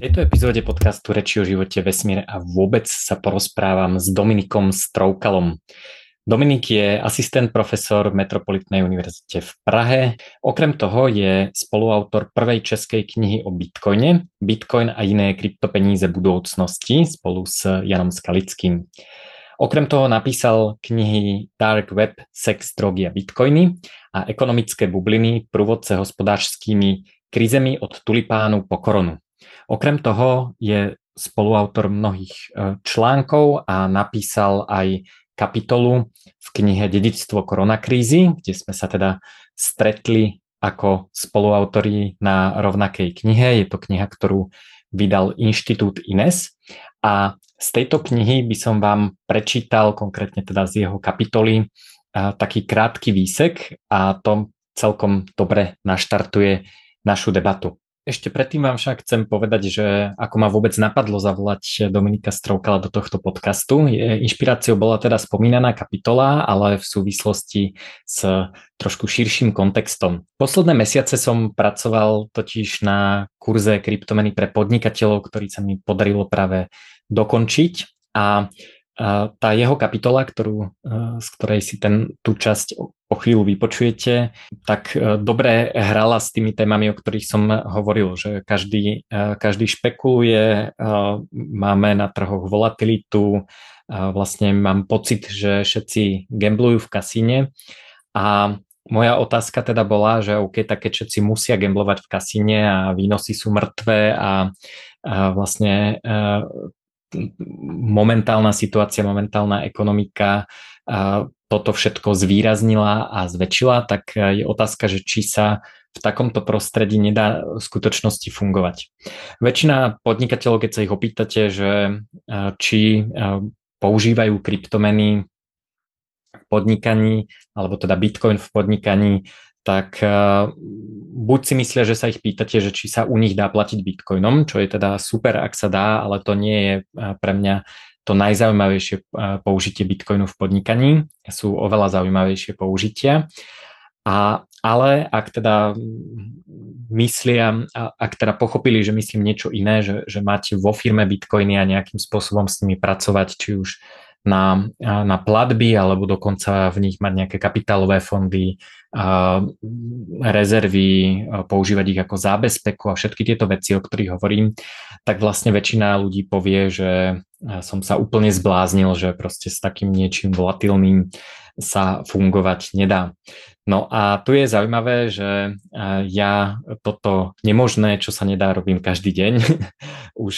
V tejto epizóde podcastu Reči o živote, vesmíre a vôbec sa porozprávam s Dominikom Stroukalom. Dominik je asistent profesor Metropolitnej univerzite v Prahe. Okrem toho je spoluautor prvej českej knihy o Bitcoine, Bitcoin a iné kryptopeníze budoucnosti spolu s Janom Skalickým. Okrem toho napísal knihy Dark Web, Sex, drogy a bitcoiny a ekonomické bubliny průvodce hospodářskými krizemi od tulipánu po koronu. Okrem toho je spoluautor mnohých e, článkov a napísal aj kapitolu v knihe Dedictvo koronakrízy, kde sme sa teda stretli ako spoluautori na rovnakej knihe. Je to kniha, ktorú vydal Inštitút Ines a z tejto knihy by som vám prečítal, konkrétne teda z jeho kapitoly, e, taký krátky výsek a to celkom dobre naštartuje našu debatu. Ešte predtým vám však chcem povedať, že ako ma vôbec napadlo zavolať Dominika Stroukala do tohto podcastu. Inšpiráciou bola teda spomínaná kapitola, ale v súvislosti s trošku širším kontextom. Posledné mesiace som pracoval totiž na kurze kryptomeny pre podnikateľov, ktorý sa mi podarilo práve dokončiť a tá jeho kapitola, ktorú, z ktorej si ten, tú časť o chvíľu vypočujete, tak e, dobre hrala s tými témami, o ktorých som hovoril, že každý, e, každý špekuluje, máme na trhoch volatilitu, vlastne mám pocit, že všetci gamblujú v kasíne a moja otázka teda bola, že OK, tak keď všetci musia gamblovať v kasíne a výnosy sú mŕtve a, a vlastne momentálna situácia, momentálna ekonomika toto všetko zvýraznila a zväčšila, tak je otázka, že či sa v takomto prostredí nedá v skutočnosti fungovať. Väčšina podnikateľov, keď sa ich opýtate, že či používajú kryptomeny v podnikaní, alebo teda Bitcoin v podnikaní, tak uh, buď si myslia, že sa ich pýtate, že či sa u nich dá platiť bitcoinom, čo je teda super, ak sa dá, ale to nie je uh, pre mňa to najzaujímavejšie uh, použitie bitcoinu v podnikaní. Sú oveľa zaujímavejšie použitia. A, ale ak teda myslia, ak teda pochopili, že myslím niečo iné, že, že máte vo firme bitcoiny a nejakým spôsobom s nimi pracovať, či už na, na platby alebo dokonca v nich mať nejaké kapitálové fondy, rezervy, používať ich ako zábezpeku a všetky tieto veci, o ktorých hovorím, tak vlastne väčšina ľudí povie, že som sa úplne zbláznil, že proste s takým niečím volatilným sa fungovať nedá. No a tu je zaujímavé, že ja toto nemožné, čo sa nedá, robím každý deň, už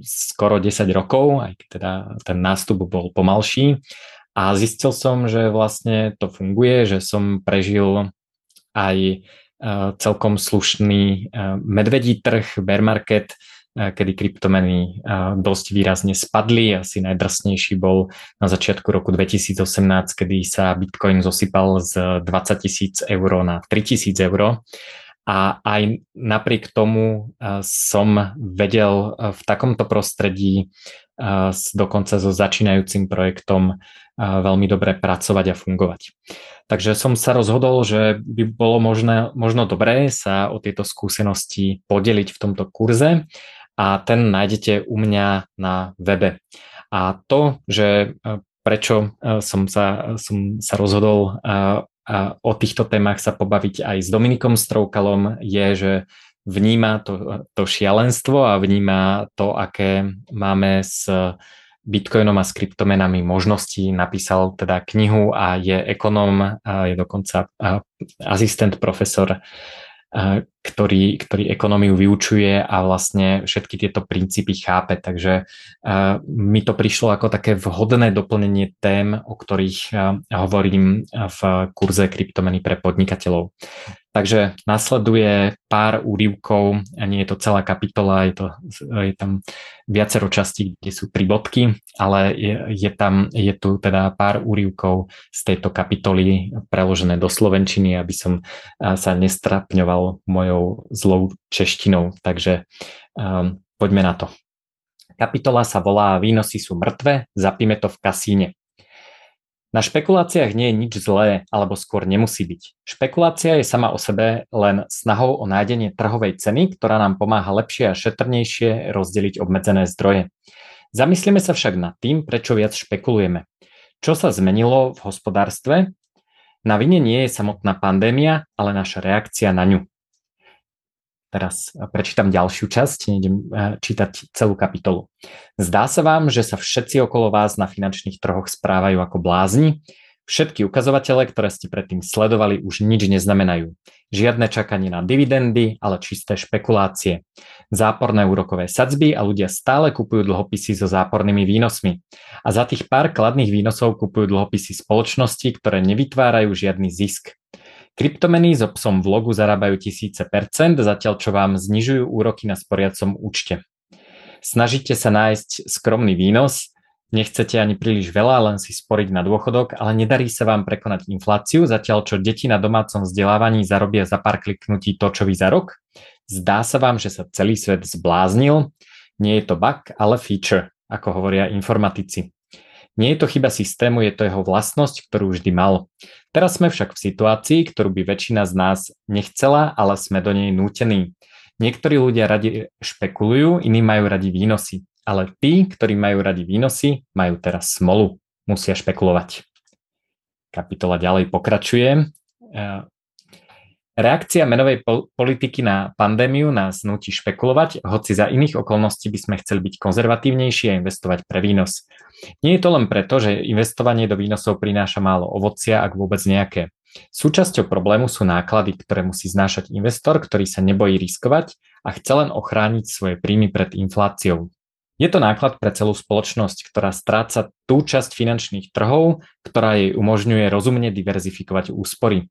skoro 10 rokov, aj keď teda ten nástup bol pomalší. A zistil som, že vlastne to funguje, že som prežil aj celkom slušný medvedí trh, bear market, kedy kryptomeny dosť výrazne spadli. Asi najdrsnejší bol na začiatku roku 2018, kedy sa Bitcoin zosypal z 20 tisíc eur na 3 tisíc eur. A aj napriek tomu som vedel v takomto prostredí dokonca so začínajúcim projektom veľmi dobre pracovať a fungovať. Takže som sa rozhodol, že by bolo možné, možno dobré sa o tieto skúsenosti podeliť v tomto kurze a ten nájdete u mňa na webe. A to, že e, prečo e, som sa, som sa rozhodol e, o týchto témach sa pobaviť aj s Dominikom Stroukalom, je, že vníma to, to šialenstvo a vníma to, aké máme s Bitcoinom a s kryptomenami možnosti. Napísal teda knihu a je ekonom, je dokonca asistent profesor ktorý, ktorý ekonómiu vyučuje a vlastne všetky tieto princípy chápe. Takže mi to prišlo ako také vhodné doplnenie tém, o ktorých hovorím v kurze kryptomeny pre podnikateľov. Takže nasleduje pár úrivkov, a nie je to celá kapitola, je, to, je tam viacero častí, kde sú tri bodky, ale je, je tam, je tu teda pár úrivkov z tejto kapitoly preložené do slovenčiny, aby som sa nestrapňoval mojou zlou češtinou. Takže um, poďme na to. Kapitola sa volá Výnosy sú mŕtve, zapíme to v kasíne. Na špekuláciách nie je nič zlé, alebo skôr nemusí byť. Špekulácia je sama o sebe len snahou o nájdenie trhovej ceny, ktorá nám pomáha lepšie a šetrnejšie rozdeliť obmedzené zdroje. Zamyslíme sa však nad tým, prečo viac špekulujeme. Čo sa zmenilo v hospodárstve? Na vine nie je samotná pandémia, ale naša reakcia na ňu. Teraz prečítam ďalšiu časť, nejdem eh, čítať celú kapitolu. Zdá sa vám, že sa všetci okolo vás na finančných trhoch správajú ako blázni? Všetky ukazovatele, ktoré ste predtým sledovali, už nič neznamenajú. Žiadne čakanie na dividendy, ale čisté špekulácie. Záporné úrokové sadzby a ľudia stále kupujú dlhopisy so zápornými výnosmi. A za tých pár kladných výnosov kupujú dlhopisy spoločnosti, ktoré nevytvárajú žiadny zisk. Kryptomeny s obsom v logu zarábajú tisíce percent, zatiaľ čo vám znižujú úroky na sporiacom účte. Snažíte sa nájsť skromný výnos, nechcete ani príliš veľa, len si sporiť na dôchodok, ale nedarí sa vám prekonať infláciu, zatiaľ čo deti na domácom vzdelávaní zarobia za pár kliknutí to, čo vy za rok. Zdá sa vám, že sa celý svet zbláznil. Nie je to bug, ale feature, ako hovoria informatici. Nie je to chyba systému, je to jeho vlastnosť, ktorú vždy mal. Teraz sme však v situácii, ktorú by väčšina z nás nechcela, ale sme do nej nútení. Niektorí ľudia radi špekulujú, iní majú radi výnosy. Ale tí, ktorí majú radi výnosy, majú teraz smolu. Musia špekulovať. Kapitola ďalej pokračuje. Reakcia menovej politiky na pandémiu nás nutí špekulovať, hoci za iných okolností by sme chceli byť konzervatívnejší a investovať pre výnos. Nie je to len preto, že investovanie do výnosov prináša málo ovocia, ak vôbec nejaké. Súčasťou problému sú náklady, ktoré musí znášať investor, ktorý sa nebojí riskovať a chce len ochrániť svoje príjmy pred infláciou. Je to náklad pre celú spoločnosť, ktorá stráca tú časť finančných trhov, ktorá jej umožňuje rozumne diverzifikovať úspory.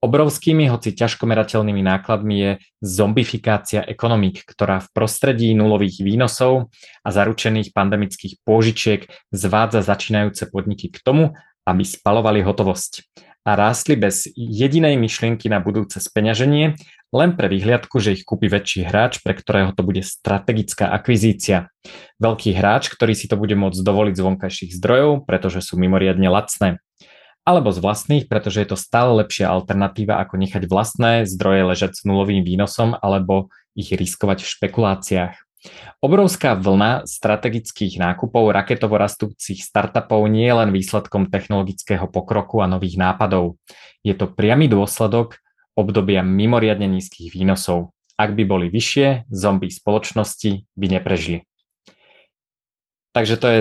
Obrovskými, hoci ťažko merateľnými nákladmi je zombifikácia ekonomík, ktorá v prostredí nulových výnosov a zaručených pandemických pôžičiek zvádza začínajúce podniky k tomu, aby spalovali hotovosť a rástli bez jedinej myšlienky na budúce speňaženie, len pre vyhliadku, že ich kúpi väčší hráč, pre ktorého to bude strategická akvizícia. Veľký hráč, ktorý si to bude môcť dovoliť z vonkajších zdrojov, pretože sú mimoriadne lacné alebo z vlastných, pretože je to stále lepšia alternatíva, ako nechať vlastné zdroje ležať s nulovým výnosom alebo ich riskovať v špekuláciách. Obrovská vlna strategických nákupov raketovo rastúcich startupov nie je len výsledkom technologického pokroku a nových nápadov. Je to priamy dôsledok obdobia mimoriadne nízkych výnosov. Ak by boli vyššie, zombie spoločnosti by neprežili. Takže to je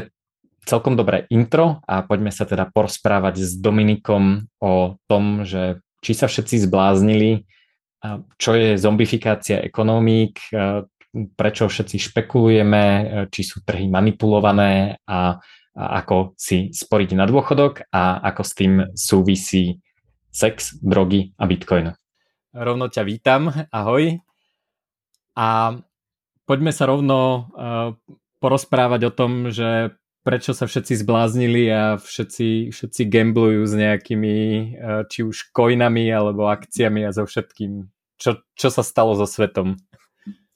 celkom dobré intro a poďme sa teda porozprávať s Dominikom o tom, že či sa všetci zbláznili, čo je zombifikácia ekonomík, prečo všetci špekulujeme, či sú trhy manipulované a, a ako si sporiť na dôchodok a ako s tým súvisí sex, drogy a bitcoin. Rovno ťa vítam, ahoj. A poďme sa rovno porozprávať o tom, že prečo sa všetci zbláznili a všetci, všetci gamblujú s nejakými eh, či už coinami alebo akciami a so všetkým. Čo, čo sa stalo so svetom?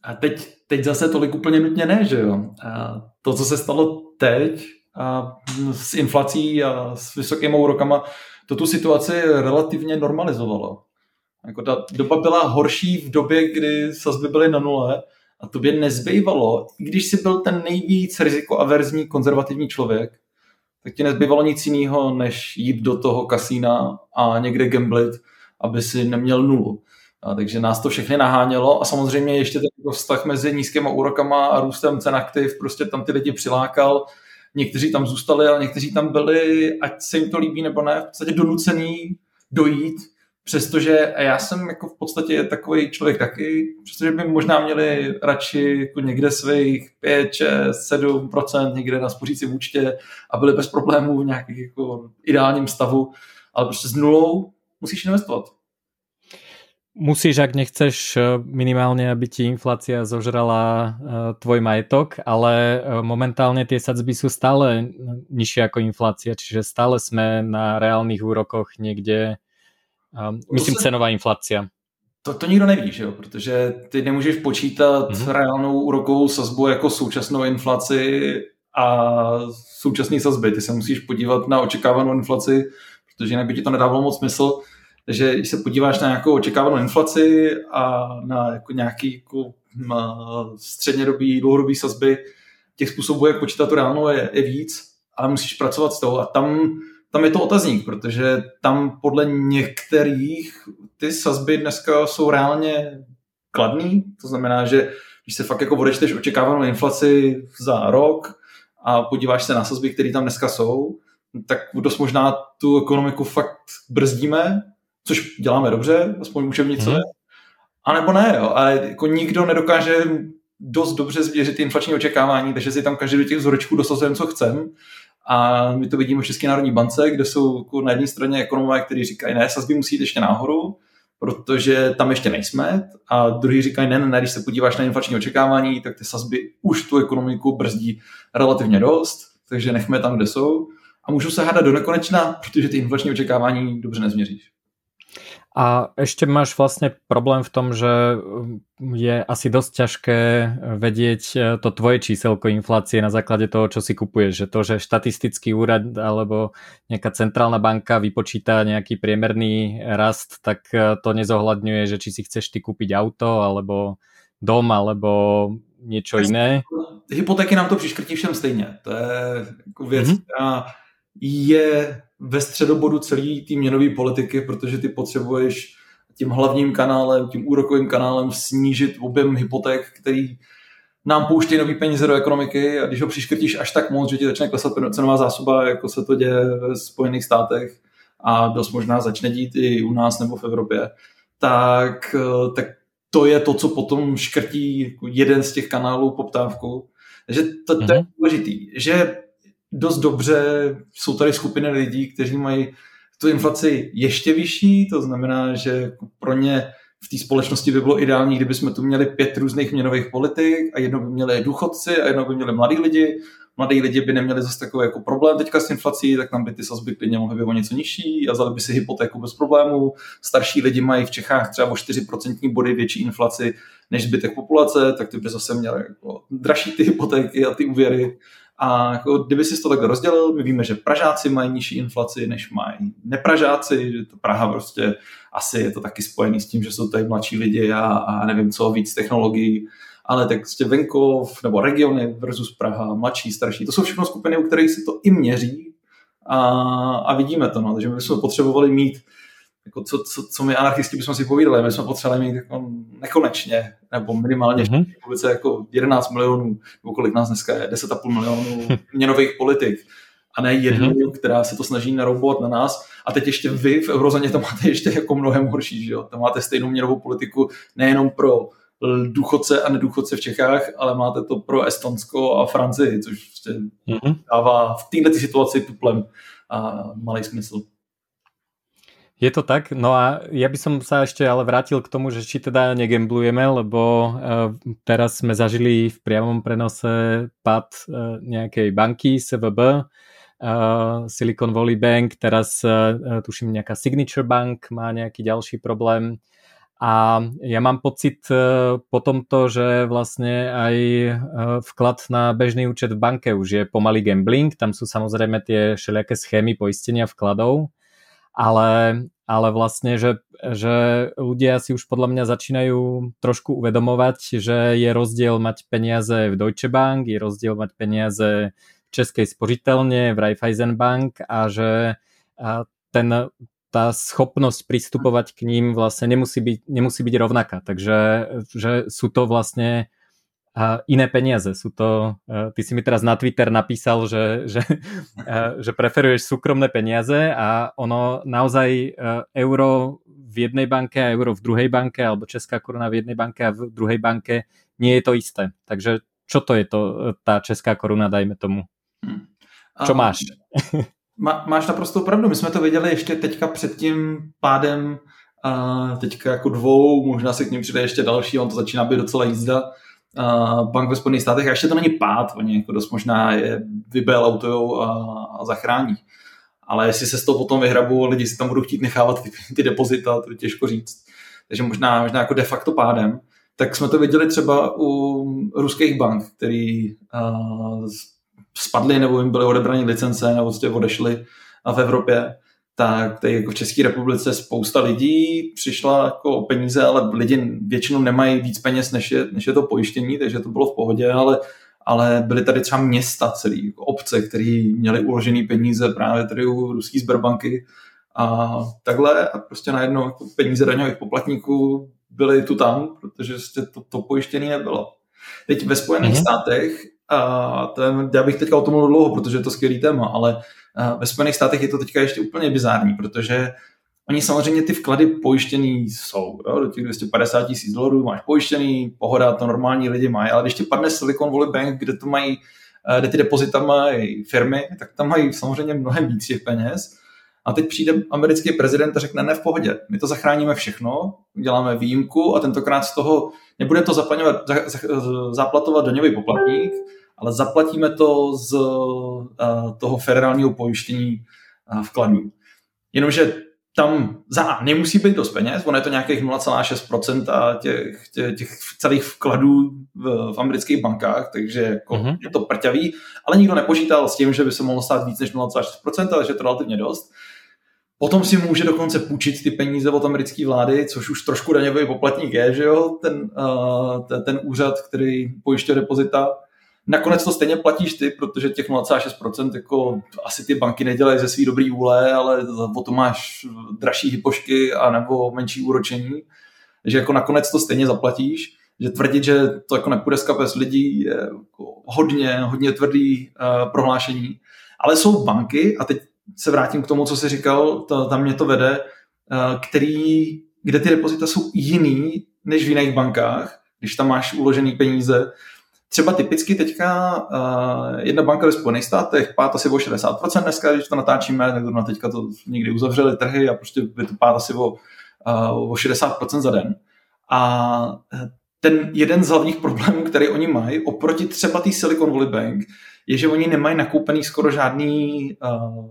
A teď, teď zase tolik úplně nutně ne, že jo. A to, co se stalo teď a s inflací a s vysokými úrokama, to tu situaci relativně normalizovalo. Jako ta doba byla horší v době, kdy sazby byly na nule, a tobě nezbývalo, i když jsi byl ten nejvíc rizikoaverzní konzervativní člověk, tak ti nezbývalo nic jiného, než jít do toho kasína a někde gamblit, aby si neměl nulu. A takže nás to všechny nahánělo a samozřejmě ještě ten jako vztah mezi nízkými úrokama a růstem cen aktiv, prostě tam ty lidi přilákal. Někteří tam zůstali, ale někteří tam byli, ať se jim to líbí nebo ne, v podstatě donucený dojít Přestože já jsem jako v podstatě takový člověk taky, přestože by možná měli radši jako někde svých 5, 6, 7% někde na spořícím účtě a byli bez problémů v nějakých jako ideálním stavu, ale prostě s nulou musíš investovat. Musíš, ak nechceš eh, minimálne, aby ti inflácia zožrala eh, tvoj majetok, ale eh, momentálne tie sadzby sú stále nižšie ako inflácia, čiže stále sme na reálnych úrokoch niekde Um, myslím, se, cenová inflace. To, to nikdo neví, že jo? protože ty nemůžeš počítat mm-hmm. reálnou úrokovou sazbu jako současnou inflaci a současné sazby. Ty se musíš podívat na očekávanou inflaci, protože jinak by ti to nedávalo moc smysl. Takže když se podíváš na nějakou očekávanou inflaci a na jako nějaký jako, střednědobý, dlouhodobý sazby, těch způsobů, jak počítat tu reálnou, je, je víc, ale musíš pracovat s tou a tam, tam je to otazník, protože tam podle některých ty sazby dneska jsou reálně kladný, to znamená, že když se fakt jako odečteš očekávanou inflaci za rok a podíváš se na sazby, které tam dneska jsou, tak dost možná tu ekonomiku fakt brzdíme, což děláme dobře, aspoň učebnicové, hmm. a nebo ne, jo, ale jako nikdo nedokáže dost dobře změřit inflační očekávání, takže si tam každý do těch vzorečků dosazujeme, co chcem. A my to vidíme v České národní bance, kde jsou jako na jedné straně ekonomové, kteří říkají, ne, sazby musí jít ještě nahoru, protože tam ještě nejsme. A druhý říkají, ne, ne, ne, když se podíváš na inflační očekávání, tak ty sazby už tu ekonomiku brzdí relativně dost, takže nechme tam, kde jsou. A můžu se hádat do nekonečna, protože ty inflační očekávání dobře nezměříš. A ešte máš vlastne problém v tom, že mm, je asi dosť ťažké vedieť e, to tvoje číselko inflácie na základe toho, čo si kupuješ. Že to, že štatistický úrad alebo nejaká centrálna banka vypočíta nejaký priemerný rast, tak e, to nezohľadňuje, že či si chceš ty kúpiť auto alebo dom alebo niečo iné. Hypotéky nám to přiškrtí všem stejně. To je jako věc, mm-hmm. která je ve středobodu celé té měnové politiky, protože ty potřebuješ tím hlavním kanálem, tím úrokovým kanálem snížit objem hypoték, který nám pouští nový peníze do ekonomiky a když ho přiškrtíš až tak moc, že ti začne klesat cenová zásoba, jako se to děje ve Spojených státech a dost možná začne dít i u nás nebo v Evropě, tak, tak to je to, co potom škrtí jeden z těch kanálů poptávku. Takže to, to je mhm. důležitý, že dost dobře jsou tady skupiny lidí, kteří mají tu inflaci ještě vyšší, to znamená, že pro ně v té společnosti by bylo ideální, kdyby jsme tu měli pět různých měnových politik a jedno by měli důchodci a jedno by měli mladí lidi. Mladí lidi by neměli zase takový jako problém teďka s inflací, tak tam by ty sazby klidně mohly být o něco nižší a vzali by si hypotéku bez problémů. Starší lidi mají v Čechách třeba o 4% body větší inflaci než zbytek populace, tak ty by zase měli jako dražší ty hypotéky a ty úvěry a jako, kdyby si to tak rozdělil, my víme, že Pražáci mají nižší inflaci, než mají nepražáci, že to Praha prostě asi je to taky spojený s tím, že jsou tady mladší lidi a, a nevím co, víc technologií, ale tak prostě venkov nebo regiony versus Praha, mladší, starší, to jsou všechno skupiny, u kterých se to i měří a, a vidíme to, no. takže my bychom potřebovali mít jako co, co, co my anarchisti bychom si povídali, my jsme potřebovali mít jako nekonečně, nebo minimálně mm-hmm. v jako 11 milionů, nebo kolik nás dneska je, 10,5 milionů měnových politik a ne jednu, mm-hmm. která se to snaží naroubovat na nás. A teď ještě vy v eurozóně to máte ještě jako mnohem horší, že jo? Tam máte stejnou měnovou politiku nejenom pro důchodce a nedůchodce v Čechách, ale máte to pro Estonsko a Francii, což prostě mm-hmm. dává v této situaci tuplem a malý smysl. Je to tak? No a ja by som sa ešte ale vrátil k tomu, že či teda negemblujeme, lebo uh, teraz sme zažili v priamom prenose pad uh, nejakej banky SVB, uh, Silicon Valley Bank, teraz tuším nejaká Signature Bank má nejaký ďalší problém. A ja mám pocit po tomto, že vlastne aj vklad na bežný účet v banke už je pomalý gambling. Tam sú samozrejme tie všelijaké schémy poistenia vkladov ale, ale vlastne, že, že ľudia si už podľa mňa začínajú trošku uvedomovať, že je rozdiel mať peniaze v Deutsche Bank, je rozdiel mať peniaze v Českej spořitelne, v Raiffeisen Bank a že a ten, tá schopnosť pristupovať k ním vlastne nemusí byť, nemusí byť rovnaká. Takže že sú to vlastne a iné peniaze. Sú to, ty si mi teraz na Twitter napísal, že, že, že preferuješ súkromné peniaze a ono naozaj e, euro v jednej banke a euro v druhej banke alebo česká koruna v jednej banke a v druhej banke nie je to isté. Takže čo to je to, tá česká koruna, dajme tomu? Hmm. Čo máš? Má, máš naprosto pravdu. My jsme to viděli ještě teďka před tím pádem a teďka jako dvou, možná se k ním přijde ještě další, on to začíná být docela jízda bank ve Spojených státech a ještě to není pád, oni jako dost možná je vybailoutujou a, a zachrání. Ale jestli se z toho potom vyhrabou, lidi si tam budou chtít nechávat ty, ty depozita, to je těžko říct. Takže možná, možná jako de facto pádem. Tak jsme to viděli třeba u ruských bank, který uh, spadly nebo jim byly odebrané licence nebo prostě odešly v Evropě, tak tady jako v České republice spousta lidí přišla jako o peníze, ale lidi většinou nemají víc peněz, než je, než je to pojištění, takže to bylo v pohodě, ale, ale byly tady třeba města celý, jako obce, které měly uložené peníze právě tady u ruské Sberbanky a takhle a prostě najednou jako peníze daňových poplatníků byly tu tam, protože prostě to, to pojištění nebylo. Teď ve Spojených mm-hmm. státech, a to je, já bych teďka o tom mluvil dlouho, protože je to skvělý téma, ale ve Spojených státech je to teďka ještě úplně bizární, protože oni samozřejmě ty vklady pojištěný jsou. Jo? Do těch 250 tisíc dolarů máš pojištěný, pohoda, to normální lidi mají, ale když ti padne Silicon Valley Bank, kde to mají, eh, kde ty depozita mají firmy, tak tam mají samozřejmě mnohem víc těch peněz. A teď přijde americký prezident a řekne, ne v pohodě, my to zachráníme všechno, uděláme výjimku a tentokrát z toho nebude to zaplatovat daňový poplatník, ale zaplatíme to z uh, toho federálního pojištění uh, vkladů. Jenomže tam za nemusí být dost peněz, ono je to nějakých 0,6% těch, těch, těch celých vkladů v, v amerických bankách, takže jako uh-huh. je to prťavý, ale nikdo nepočítal s tím, že by se mohlo stát víc než 0,6%, takže je to relativně dost. Potom si může dokonce půjčit ty peníze od americké vlády, což už trošku daňový poplatník je, že jo, ten, uh, ten, ten úřad, který pojišťuje depozita. Nakonec to stejně platíš ty, protože těch 0,6% jako asi ty banky nedělají ze svý dobrý vůle, ale o to máš dražší hypošky a nebo menší úročení, že jako nakonec to stejně zaplatíš. Že tvrdit, že to jako nepůjde z kapes lidí je jako hodně, hodně tvrdý uh, prohlášení. Ale jsou banky, a teď se vrátím k tomu, co jsi říkal, to, tam mě to vede, uh, který, kde ty depozita jsou jiný než v jiných bankách, když tam máš uložený peníze, Třeba typicky teďka uh, jedna banka ve Spojených státech pát asi o 60% dneska, když to natáčíme, tak na teďka to někdy uzavřeli trhy a prostě by to pát asi o, uh, o 60% za den. A ten jeden z hlavních problémů, který oni mají, oproti třeba té Silicon Valley Bank, je, že oni nemají nakoupený skoro žádný uh,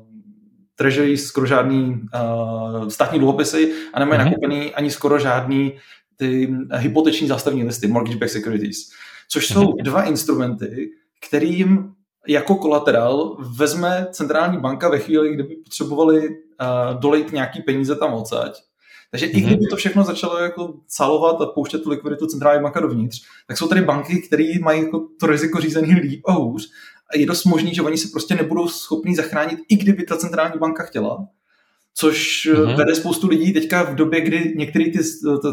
treasury, skoro žádný uh, státní dluhopisy a nemají mm-hmm. nakoupený ani skoro žádný ty hypoteční zástavní listy, mortgage-backed securities což jsou mhm. dva instrumenty, kterým jako kolaterál vezme centrální banka ve chvíli, kdyby potřebovali uh, dolejt nějaký peníze tam odsaď. Takže mm-hmm. i mhm. kdyby to všechno začalo jako salovat a pouštět tu likviditu centrální banka dovnitř, tak jsou tady banky, které mají jako to riziko řízení líp a hůř. A je dost možný, že oni se prostě nebudou schopni zachránit, i kdyby ta centrální banka chtěla což mm-hmm. vede spoustu lidí teďka v době, kdy některý ty,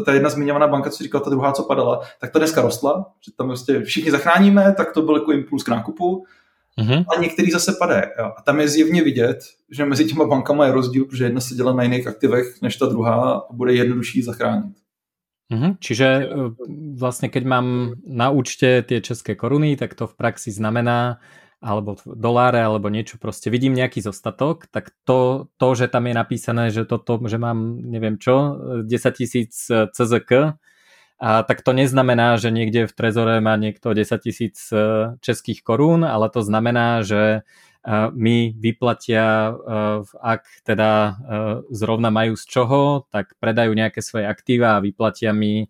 ta jedna zmiňovaná banka, co říkala, ta druhá, co padala, tak ta dneska rostla, že tam prostě všichni zachráníme, tak to byl jako impuls k nákupu, mm-hmm. a některý zase padá. A tam je zjevně vidět, že mezi těma bankama je rozdíl, protože jedna se dělá na jiných aktivech než ta druhá a bude jednodušší zachránit. Mm-hmm. Čiže e, vlastně, keď mám na účte tie české koruny, tak to v praxi znamená, alebo doláre, alebo niečo, proste vidím nejaký zostatok, tak to, to, že tam je napísané, že toto, že mám neviem čo, 10 tisíc CZK, a tak to neznamená, že niekde v trezore má niekto 10 tisíc e, českých korún, ale to znamená, že e, mi vyplatia, e, ak teda zrovna majú z čoho, tak predajú nejaké svoje aktíva a vyplatia mi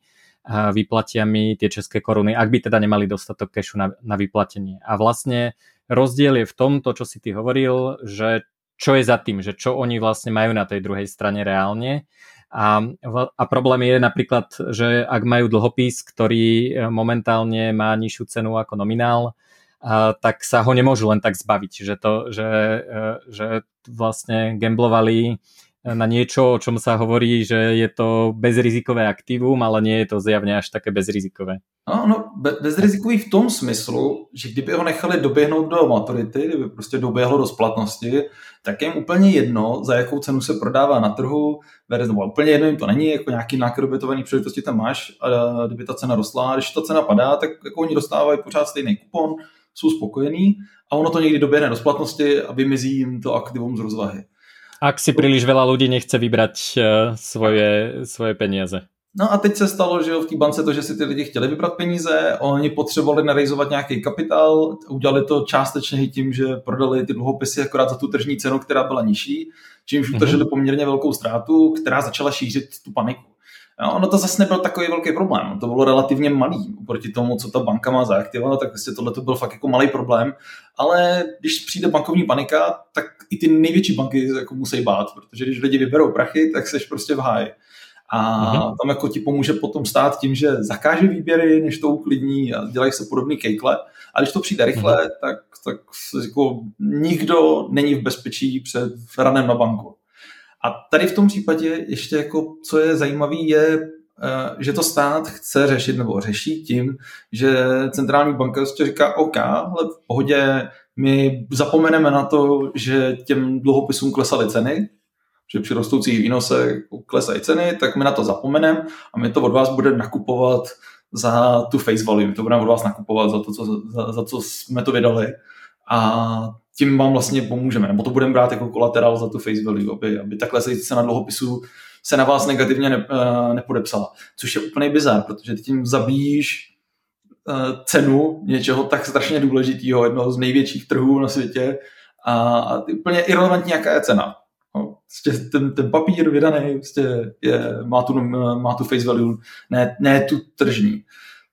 vyplatia mi tie české koruny, ak by teda nemali dostatok kešu na, na vyplatenie. A vlastne Rozdiel je v tom, to čo si ty hovoril, že čo je za tým, že čo oni vlastne majú na tej druhej strane reálne. A, a problém je napríklad, že ak majú dlhopis, ktorý e, momentálne má nižšiu cenu ako nominál, a, tak sa ho nemôžu len tak zbaviť, že, to, že, e, že vlastne gamblovali na niečo, o čom sa hovorí, že je to bezrizikové aktívum, ale nie je to zjavně až také bezrizikové. No, no bezrizikový v tom smyslu, že kdyby ho nechali doběhnout do maturity, kdyby prostě doběhlo do splatnosti, tak je jim úplně jedno, za jakou cenu se prodává na trhu, nebo úplně jedno jim to není, jako nějaký nákladobětovaný příležitosti tam máš, a kdyby ta cena rostla, když ta cena padá, tak jako oni dostávají pořád stejný kupon, jsou spokojení a ono to někdy doběhne do splatnosti a vymizí jim to aktivum z rozvahy. Ak si príliš veľa ľudí nechce vybrať uh, svoje, svoje peniaze. No a teď se stalo, že v té bance to, že si ty lidi chtěli vybrat peníze, oni potřebovali narejzovat nějaký kapitál, udělali to částečně tím, že prodali ty dluhopisy akorát za tu tržní cenu, která byla nižší, čímž mhm. utržili mm-hmm. poměrně velkou ztrátu, která začala šířit tu paniku. Ono to zase nebyl takový velký problém, to bylo relativně malý oproti tomu, co ta banka má zaaktivovat, tak vlastně tohle to byl fakt jako malý problém, ale když přijde bankovní panika, tak i ty největší banky jako musí bát, protože když lidi vyberou prachy, tak seš prostě v háji. A mm-hmm. tam jako ti pomůže potom stát tím, že zakáže výběry, než to uklidní a dělají se podobný kejkle. A když to přijde rychle, mm-hmm. tak, tak jako nikdo není v bezpečí před ranem na banku. A tady v tom případě ještě jako, co je zajímavé, je, eh, že to stát chce řešit nebo řeší tím, že centrální banka prostě říká OK, ale v pohodě my zapomeneme na to, že těm dluhopisům klesaly ceny, že při rostoucích výnosech klesají ceny, tak my na to zapomeneme a my to od vás budeme nakupovat za tu face value. To budeme od vás nakupovat za to, co, za, za co jsme to vydali. A tím vám vlastně pomůžeme. Nebo to budeme brát jako kolaterál za tu face value, aby, aby takhle se na dluhopisu se na vás negativně ne, uh, nepodepsala. Což je úplně bizar, protože ty tím zabíjíš uh, cenu něčeho tak strašně důležitého, jednoho z největších trhů na světě a, a úplně irrelevantní, jaká je cena. No, prostě ten, ten papír vydaný prostě je, má, tu, má tu face value, ne, ne tu tržní.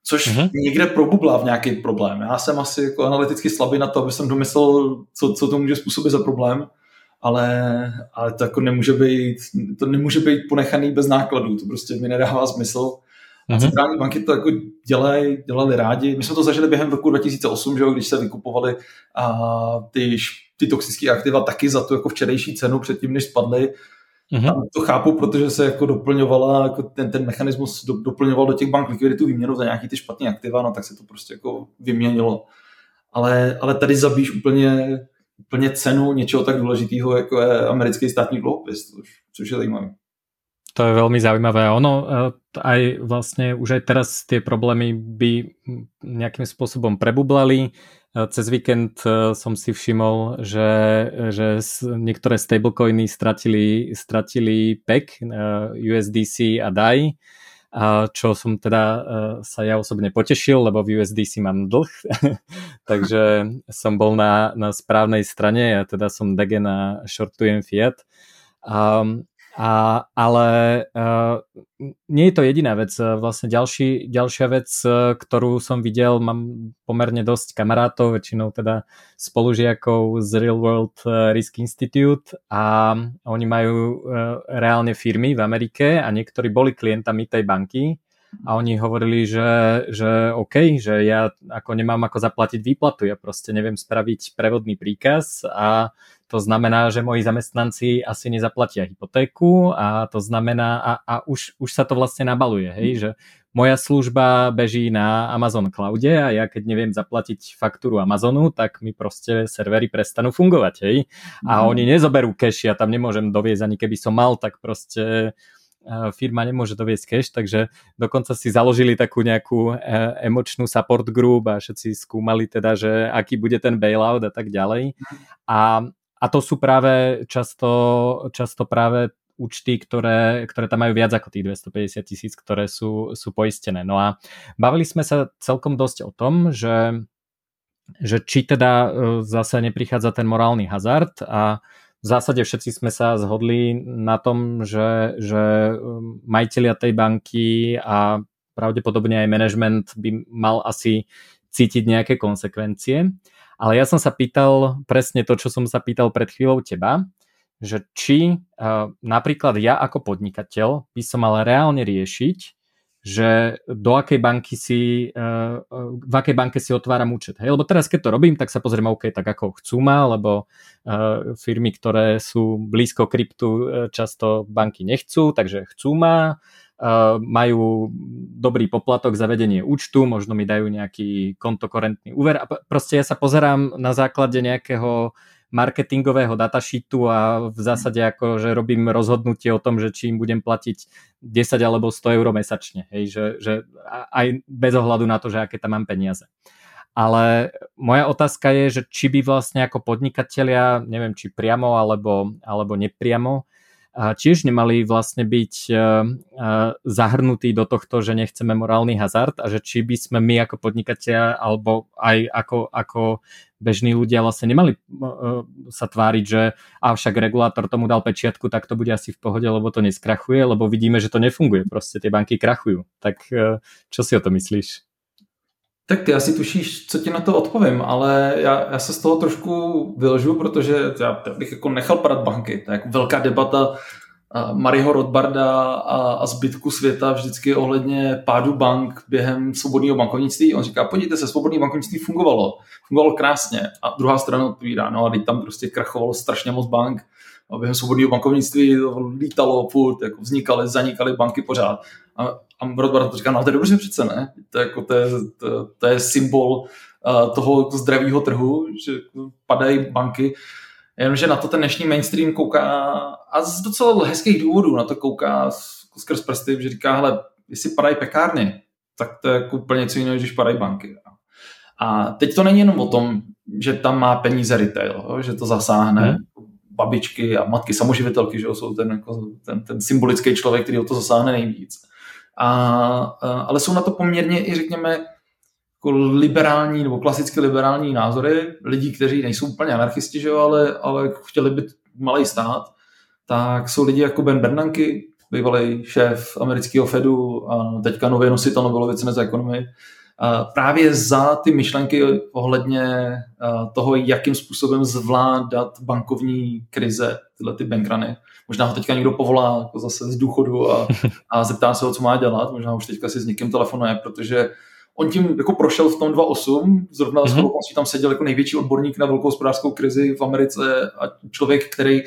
Což uh-huh. někde probublá v nějaký problém. Já jsem asi jako analyticky slabý na to, aby jsem domyslel, co, co to může způsobit za problém, ale, ale to jako nemůže být, to nemůže být ponechaný bez nákladů, to prostě mi nedává smysl. A uh-huh. centrální banky to jako dělají, dělali rádi. My jsme to zažili během roku 2008, že jo, když se vykupovali a ty, ty toxické aktiva taky za tu jako včerejší cenu předtím, než spadly, Mm-hmm. to chápu, protože se jako doplňovala, jako ten, ten mechanismus do, doplňoval do těch bank likviditu výměnu za nějaký ty špatné aktiva, no tak se to prostě jako vyměnilo. Ale, ale tady zabíš úplně, úplně cenu něčeho tak důležitého, jako je americký státní dluhopis, což, což je zajímavé. To je veľmi zaujímavé. Ono e, aj vlastne už aj teraz tie problémy by nejakým spôsobom prebublali. E, cez víkend e, som si všimol, že, že niektoré stablecoiny stratili, stratili PEC, USDC a DAI, čo som teda sa ja osobne potešil, lebo v USDC mám dlh, takže som bol na, na správnej strane, ja teda som DG na shortujem fiat. Um, a, ale uh, nie je to jediná vec. Vlastne ďalší, ďalšia vec, ktorú som videl, mám pomerne dosť kamarátov, väčšinou teda spolužiakov z Real World Risk Institute a oni majú uh, reálne firmy v Amerike a niektorí boli klientami tej banky a oni hovorili, že, že OK, že ja ako nemám ako zaplatiť výplatu, ja proste neviem spraviť prevodný príkaz a to znamená, že moji zamestnanci asi nezaplatia hypotéku a to znamená, a, a už, už sa to vlastne nabaluje, hej, že moja služba beží na Amazon Cloude a ja keď neviem zaplatiť faktúru Amazonu, tak mi proste servery prestanú fungovať, hej. A mm. oni nezoberú cash, ja tam nemôžem doviezť ani keby som mal, tak proste firma nemôže doviesť cash, takže dokonca si založili takú nejakú e, emočnú support group a všetci skúmali teda, že aký bude ten bailout a tak ďalej. A a to sú práve často, často práve účty, ktoré, ktoré tam majú viac ako tých 250 tisíc, ktoré sú, sú poistené. No a bavili sme sa celkom dosť o tom, že, že či teda e, zase neprichádza ten morálny hazard a v zásade všetci sme sa zhodli na tom, že, že e, majiteľia tej banky a pravdepodobne aj management by mal asi cítiť nejaké konsekvencie. Ale ja som sa pýtal presne to, čo som sa pýtal pred chvíľou teba, že či uh, napríklad ja ako podnikateľ by som mal reálne riešiť, že do akej banky si, uh, v akej banke si otváram účet. Hej? Lebo teraz, keď to robím, tak sa pozriem, OK, tak ako chcú ma, lebo uh, firmy, ktoré sú blízko kryptu, často banky nechcú, takže chcú ma, majú dobrý poplatok za vedenie účtu, možno mi dajú nejaký kontokorentný úver a proste ja sa pozerám na základe nejakého marketingového datasheetu a v zásade ako, že robím rozhodnutie o tom, že či im budem platiť 10 alebo 100 eur mesačne, hej, že, že aj bez ohľadu na to, že aké tam mám peniaze. Ale moja otázka je, že či by vlastne ako podnikatelia, neviem, či priamo alebo, alebo nepriamo, tiež nemali vlastne byť e, e, zahrnutí do tohto, že nechceme morálny hazard a že či by sme my ako podnikatelia alebo aj ako, ako bežní ľudia vlastne nemali uh, sa tváriť, že a však regulátor tomu dal pečiatku, tak to bude asi v pohode, lebo to neskrachuje, lebo vidíme, že to nefunguje, prostě ty banky krachujú. Tak uh, čo si o to myslíš? Tak ty asi tušíš, co ti na to odpovím, ale já, já se z toho trošku vylžu, protože já bych jako nechal padat banky. To je jako velká debata Mariho Rothbarda a, a zbytku světa vždycky ohledně pádu bank během svobodného bankovnictví. On říká, podívejte se, svobodné bankovnictví fungovalo. Fungovalo krásně. A druhá strana odpovídá, no a teď tam prostě krachovalo strašně moc bank. A během svobodného bankovnictví lítalo furt, jako vznikaly, zanikaly banky pořád. A, a Rothbard říká, no to je dobře přece, ne? To je, jako, to je, to, to je symbol uh, toho zdravého trhu, že padají banky. Jenomže na to ten dnešní mainstream kouká a z docela hezkých důvodů na to kouká skrz prsty, že říká, hele, jestli padají pekárny, tak to je jako úplně něco jiného, když padají banky. A teď to není jenom o tom, že tam má peníze retail, že to zasáhne hmm. babičky a matky samoživitelky, že jsou ten, jako, ten, ten symbolický člověk, který o to zasáhne nejvíc. A, a, ale jsou na to poměrně i, řekněme, jako liberální nebo klasicky liberální názory lidí, kteří nejsou úplně anarchisti, že jo, ale, ale chtěli by malý stát, tak jsou lidi jako Ben Bernanke, bývalý šéf amerického Fedu a teďka nově nositel Nobelovy ceny za ekonomii, právě za ty myšlenky ohledně toho, jakým způsobem zvládat bankovní krize, tyhle ty bankrany. Možná ho teďka někdo povolá jako zase z důchodu a, a zeptá se ho, co má dělat. Možná už teďka si s někým telefonuje, protože on tím jako prošel v tom 2.8, zrovna mm-hmm. tam seděl jako největší odborník na velkou hospodářskou krizi v Americe a člověk, který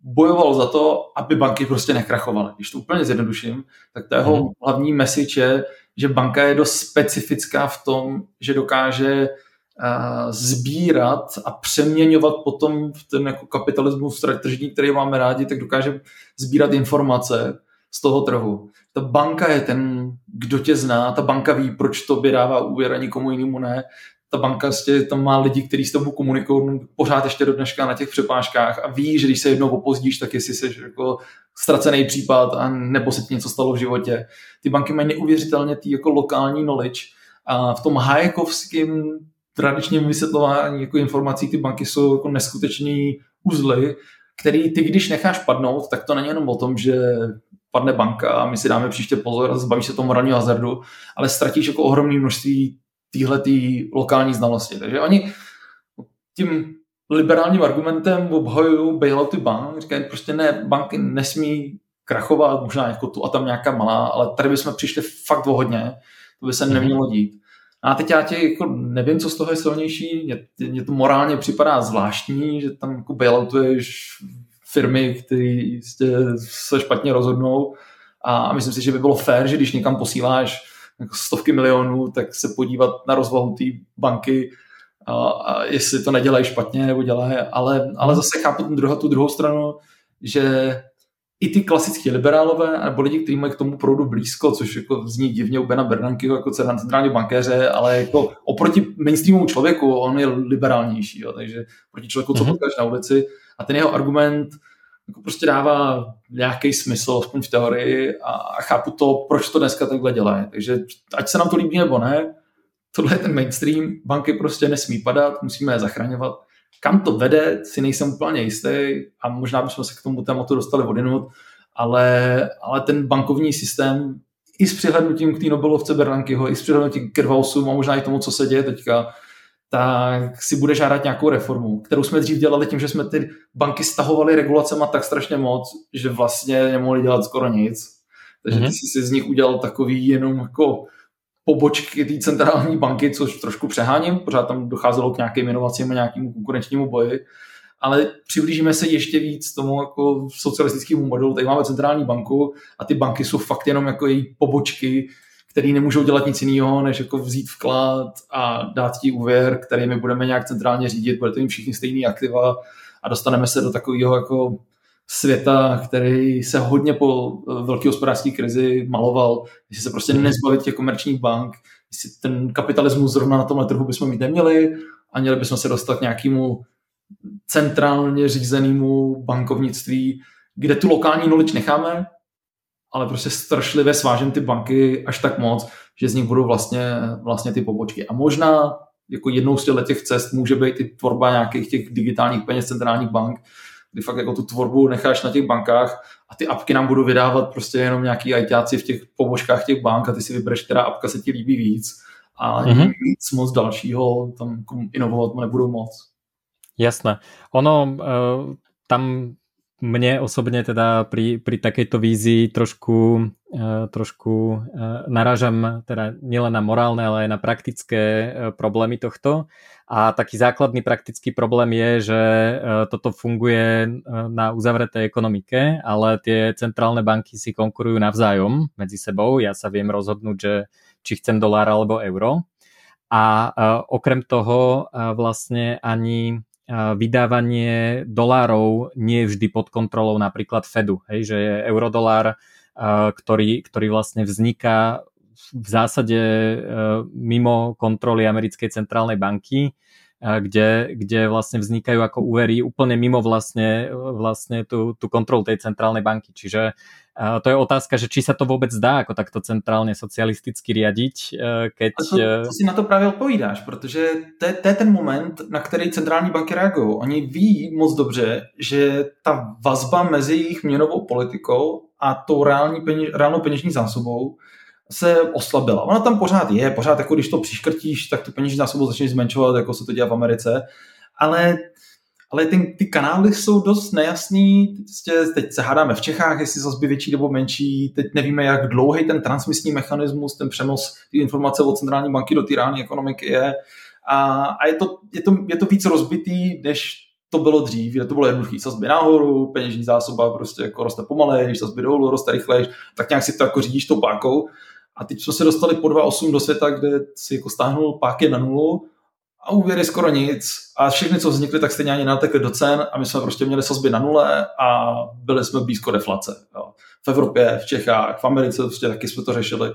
bojoval za to, aby banky prostě nekrachovaly. Když to úplně zjednoduším, tak to jeho mm-hmm. hlavní message je, že banka je dost specifická v tom, že dokáže uh, sbírat a přeměňovat potom v ten jako kapitalismus tržní, který máme rádi, tak dokáže sbírat informace z toho trhu. Ta banka je ten, kdo tě zná, ta banka ví, proč to dává úvěr a nikomu jinému ne. Ta banka vlastně tam má lidi, kteří s tebou komunikují pořád ještě do dneška na těch přepážkách a ví, že když se jednou opozdíš, tak jestli jsi jako ztracený případ a nebo se ti něco stalo v životě. Ty banky mají neuvěřitelně tý jako lokální knowledge a v tom hajekovském tradičním vysvětlování jako informací ty banky jsou jako neskutečný uzly, který ty, když necháš padnout, tak to není jenom o tom, že padne banka a my si dáme příště pozor a zbavíš se toho morálního hazardu, ale ztratíš jako ohromné množství týhletý lokální znalosti. Takže oni tím liberálním argumentem obhajují bailouty bank, říkají prostě ne, banky nesmí krachovat, možná jako tu a tam nějaká malá, ale tady bychom přišli fakt o hodně, to by se mhm. nemělo dít. A teď já tě jako nevím, co z toho je silnější, mně to morálně připadá zvláštní, že tam jako bailoutuješ firmy, které se špatně rozhodnou. A myslím si, že by bylo fér, že když někam posíláš jako stovky milionů, tak se podívat na rozvahu té banky a, a jestli to nedělají špatně nebo dělají, ale, ale zase chápu ten druhou, tu druhou stranu, že i ty klasické liberálové, nebo lidi, kteří mají k tomu proudu blízko, což jako zní divně u Bena Bernankeho jako centrální bankéře, ale jako oproti mainstreamovému člověku on je liberálnější, jo, takže proti člověku, co mm-hmm. potkáš na ulici, a ten jeho argument jako prostě dává nějaký smysl, aspoň v teorii a chápu to, proč to dneska takhle dělají. Takže ať se nám to líbí nebo ne, tohle je ten mainstream, banky prostě nesmí padat, musíme je zachraňovat. Kam to vede, si nejsem úplně jistý a možná bychom se k tomu tématu dostali odinut, ale, ale ten bankovní systém i s přihlednutím k té Nobelovce Bernankeho, i s přihlednutím k Kervausům a možná i tomu, co se děje teďka, tak si bude žádat nějakou reformu, kterou jsme dřív dělali tím, že jsme ty banky stahovali regulacema tak strašně moc, že vlastně nemohli dělat skoro nic. Takže mm-hmm. ty jsi si z nich udělal takový jenom jako pobočky té centrální banky, což trošku přeháním, pořád tam docházelo k nějakým inovacím a nějakému konkurenčnímu boji, ale přiblížíme se ještě víc tomu jako socialistickému modelu. Tady máme centrální banku a ty banky jsou fakt jenom jako její pobočky, který nemůžou dělat nic jiného, než jako vzít vklad a dát ti úvěr, který my budeme nějak centrálně řídit, bude to jim všichni stejný aktiva a dostaneme se do takového jako světa, který se hodně po velké hospodářské krizi maloval, jestli se prostě nezbavit těch komerčních bank, jestli ten kapitalismus zrovna na tomhle trhu bychom mít neměli a měli bychom se dostat k nějakému centrálně řízenému bankovnictví, kde tu lokální knowledge necháme, ale prostě strašlivě svážím ty banky až tak moc, že z nich budou vlastně, vlastně ty pobočky. A možná jako jednou z těch cest může být i tvorba nějakých těch digitálních peněz centrálních bank, kdy fakt jako tu tvorbu necháš na těch bankách a ty apky nám budou vydávat prostě jenom nějaký ITáci v těch pobožkách těch bank a ty si vybereš, která apka se ti líbí víc a mm-hmm. nic moc dalšího tam inovovat nebudou moc. Jasné. Ono uh, tam mne osobne teda pri, pri takejto vízii trošku, uh, trošku uh, narážam teda nielen na morálne, ale aj na praktické uh, problémy tohto. A taký základný praktický problém je, že toto funguje na uzavretej ekonomike, ale tie centrálne banky si konkurujú navzájom medzi sebou. Ja sa viem rozhodnúť, že či chcem dolár alebo euro. A okrem toho vlastne ani vydávanie dolárov nie je vždy pod kontrolou napríklad Fedu, hej, že je eurodolár, ktorý, ktorý vlastne vzniká v zásade mimo kontroly americkej centrálnej banky, kde, kde vlastne vznikajú ako úvery úplne mimo vlastne, vlastne tú, tú kontrolu tej centrálnej banky. Čiže to je otázka, že či sa to vůbec dá jako takto centrálně socialisticky riadiť, e, keď... A to, to si na to právě odpovídáš, protože to je, to je ten moment, na který centrální banky reagují. Oni ví moc dobře, že ta vazba mezi jejich měnovou politikou a tou reální peněž, reálnou peněžní zásobou se oslabila. Ona tam pořád je, pořád jako když to přiškrtíš, tak tu peněžní zásobu začneš zmenšovat, jako se to dělá v Americe, ale ale ty, ty kanály jsou dost nejasný. Teď, teď se hádáme v Čechách, jestli zase větší nebo menší. Teď nevíme, jak dlouhý ten transmisní mechanismus, ten přenos ty informace od centrální banky do té reální ekonomiky je. A, a je, to, je, to, je to víc rozbitý, než to bylo dřív, kde to bylo jednoduché. Sazby nahoru, peněžní zásoba prostě jako roste pomalej, sazby dolů, roste rychleji, tak nějak si to jako řídíš tou pákou. A teď se dostali po 2.8 do světa, kde si jako stáhnul páky na nulu a úvěry skoro nic a všechny, co vznikly, tak stejně ani natekly do cen a my jsme prostě měli sazby na nule a byli jsme blízko deflace. Jo. V Evropě, v Čechách, v Americe prostě taky jsme to řešili.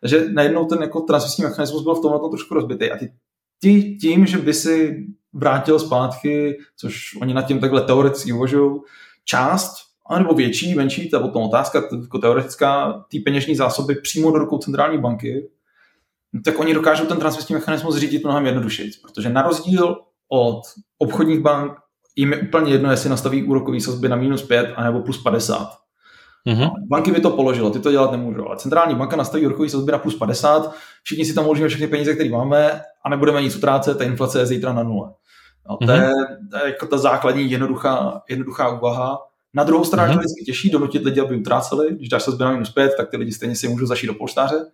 Takže najednou ten jako transmisní mechanismus byl v tomhle trošku rozbitý a ty, ty tím, že by si vrátil zpátky, což oni nad tím takhle teoreticky uvažují, část, anebo větší, menší, to je potom otázka jako teoretická, ty peněžní zásoby přímo do rukou centrální banky, tak oni dokážou ten transmisní mechanismus řídit mnohem jednodušeji, protože na rozdíl od obchodních bank jim je úplně jedno, jestli nastaví úrokový sazby na minus 5 anebo plus 50. Mm-hmm. Banky by to položilo, ty to dělat nemůžou, ale centrální banka nastaví úrokový sazby na plus 50, všichni si tam uložíme všechny peníze, které máme a nebudeme nic utrácet, ta inflace je zítra na nule. No, to, mm-hmm. je, to je jako ta základní jednoduchá, jednoduchá úvaha. Na druhou stranu mm-hmm. to vždycky těžší donutit lidi, aby utráceli. Když dáš sazby na minus 5, tak ty lidi stejně si můžou zašít do polštáře.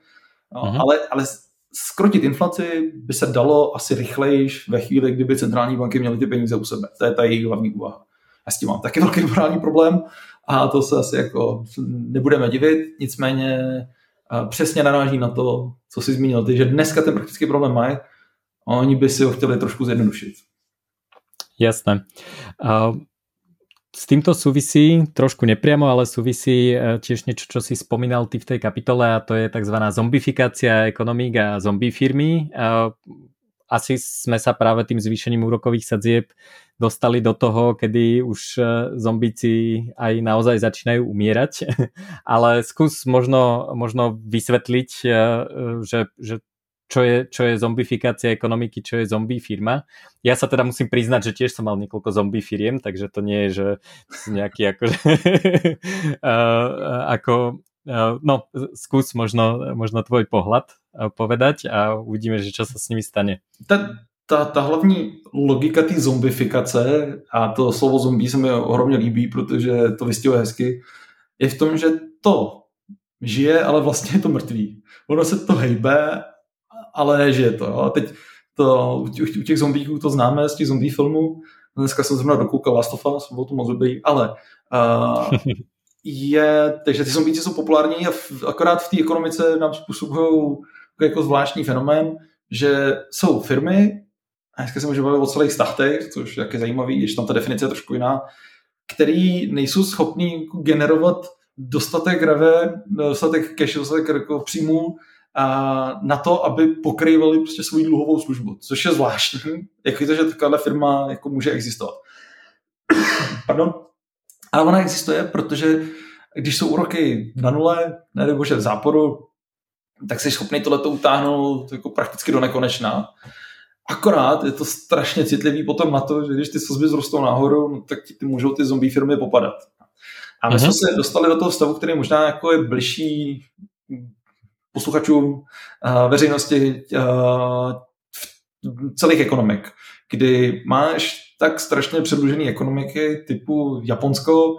No, mm-hmm. ale, ale skrotit inflaci by se dalo asi rychleji ve chvíli, kdyby centrální banky měly ty peníze u sebe. To je ta jejich hlavní úvaha. Já s tím mám taky velký morální problém a to se asi jako nebudeme divit, nicméně přesně naráží na to, co jsi zmínil ty, že dneska ten praktický problém mají a oni by si ho chtěli trošku zjednodušit. Jasné. Uh, s týmto súvisí, trošku nepriamo, ale súvisí e, tiež niečo, čo si spomínal ty v tej kapitole a to je tzv. zombifikácia ekonomík a zombie firmy. E, asi sme sa práve tým zvýšením úrokových sadzieb dostali do toho, kedy už e, zombíci aj naozaj začínajú umierať. Ale skús možno, možno vysvetliť, že, že čo je, čo je zombifikácia ekonomiky, čo je zombie firma. Ja sa teda musím priznať, že tiež som mal niekoľko zombie firiem, takže to nie je, že nejaký ako, ako no, skús možno, možno tvoj pohľad povedať a uvidíme, že čo sa s nimi stane. Ta, ta, ta hlavní logika té zombifikace, a to slovo zombie se mi ohromně líbí, protože to vystihuje hezky, je v tom, že to žije, ale vlastně je to mrtvý. Ono se to hejbe ale ne, že je to. Jo. A teď to, u těch zombíků to známe z těch zombie filmů. Dneska jsem zrovna dokoukal Last of Us, bylo to moc dobrý, ale uh, je, takže ty zombíci jsou populární a v, akorát v té ekonomice nám způsobují jako zvláštní fenomén, že jsou firmy, a dneska se můžeme bavit o celých státech, což je taky zajímavý, když tam ta definice je trošku jiná, který nejsou schopní generovat dostatek reve, dostatek cash, dostatek jako příjmů na to, aby pokrývali prostě svou dluhovou službu, což je zvláštní, jak je to, že taková firma jako může existovat. Pardon. Ale ona existuje, protože když jsou úroky na nule, nebo že v záporu, tak jsi schopný tohleto utáhnout jako prakticky do nekonečna. Akorát je to strašně citlivý potom na to, že když ty sazby zrostou nahoru, no, tak ti ty můžou ty zombie firmy popadat. A my jsme se dostali do toho stavu, který možná jako je bližší posluchačům, uh, veřejnosti uh, celých ekonomik, kdy máš tak strašně předlužený ekonomiky typu Japonsko,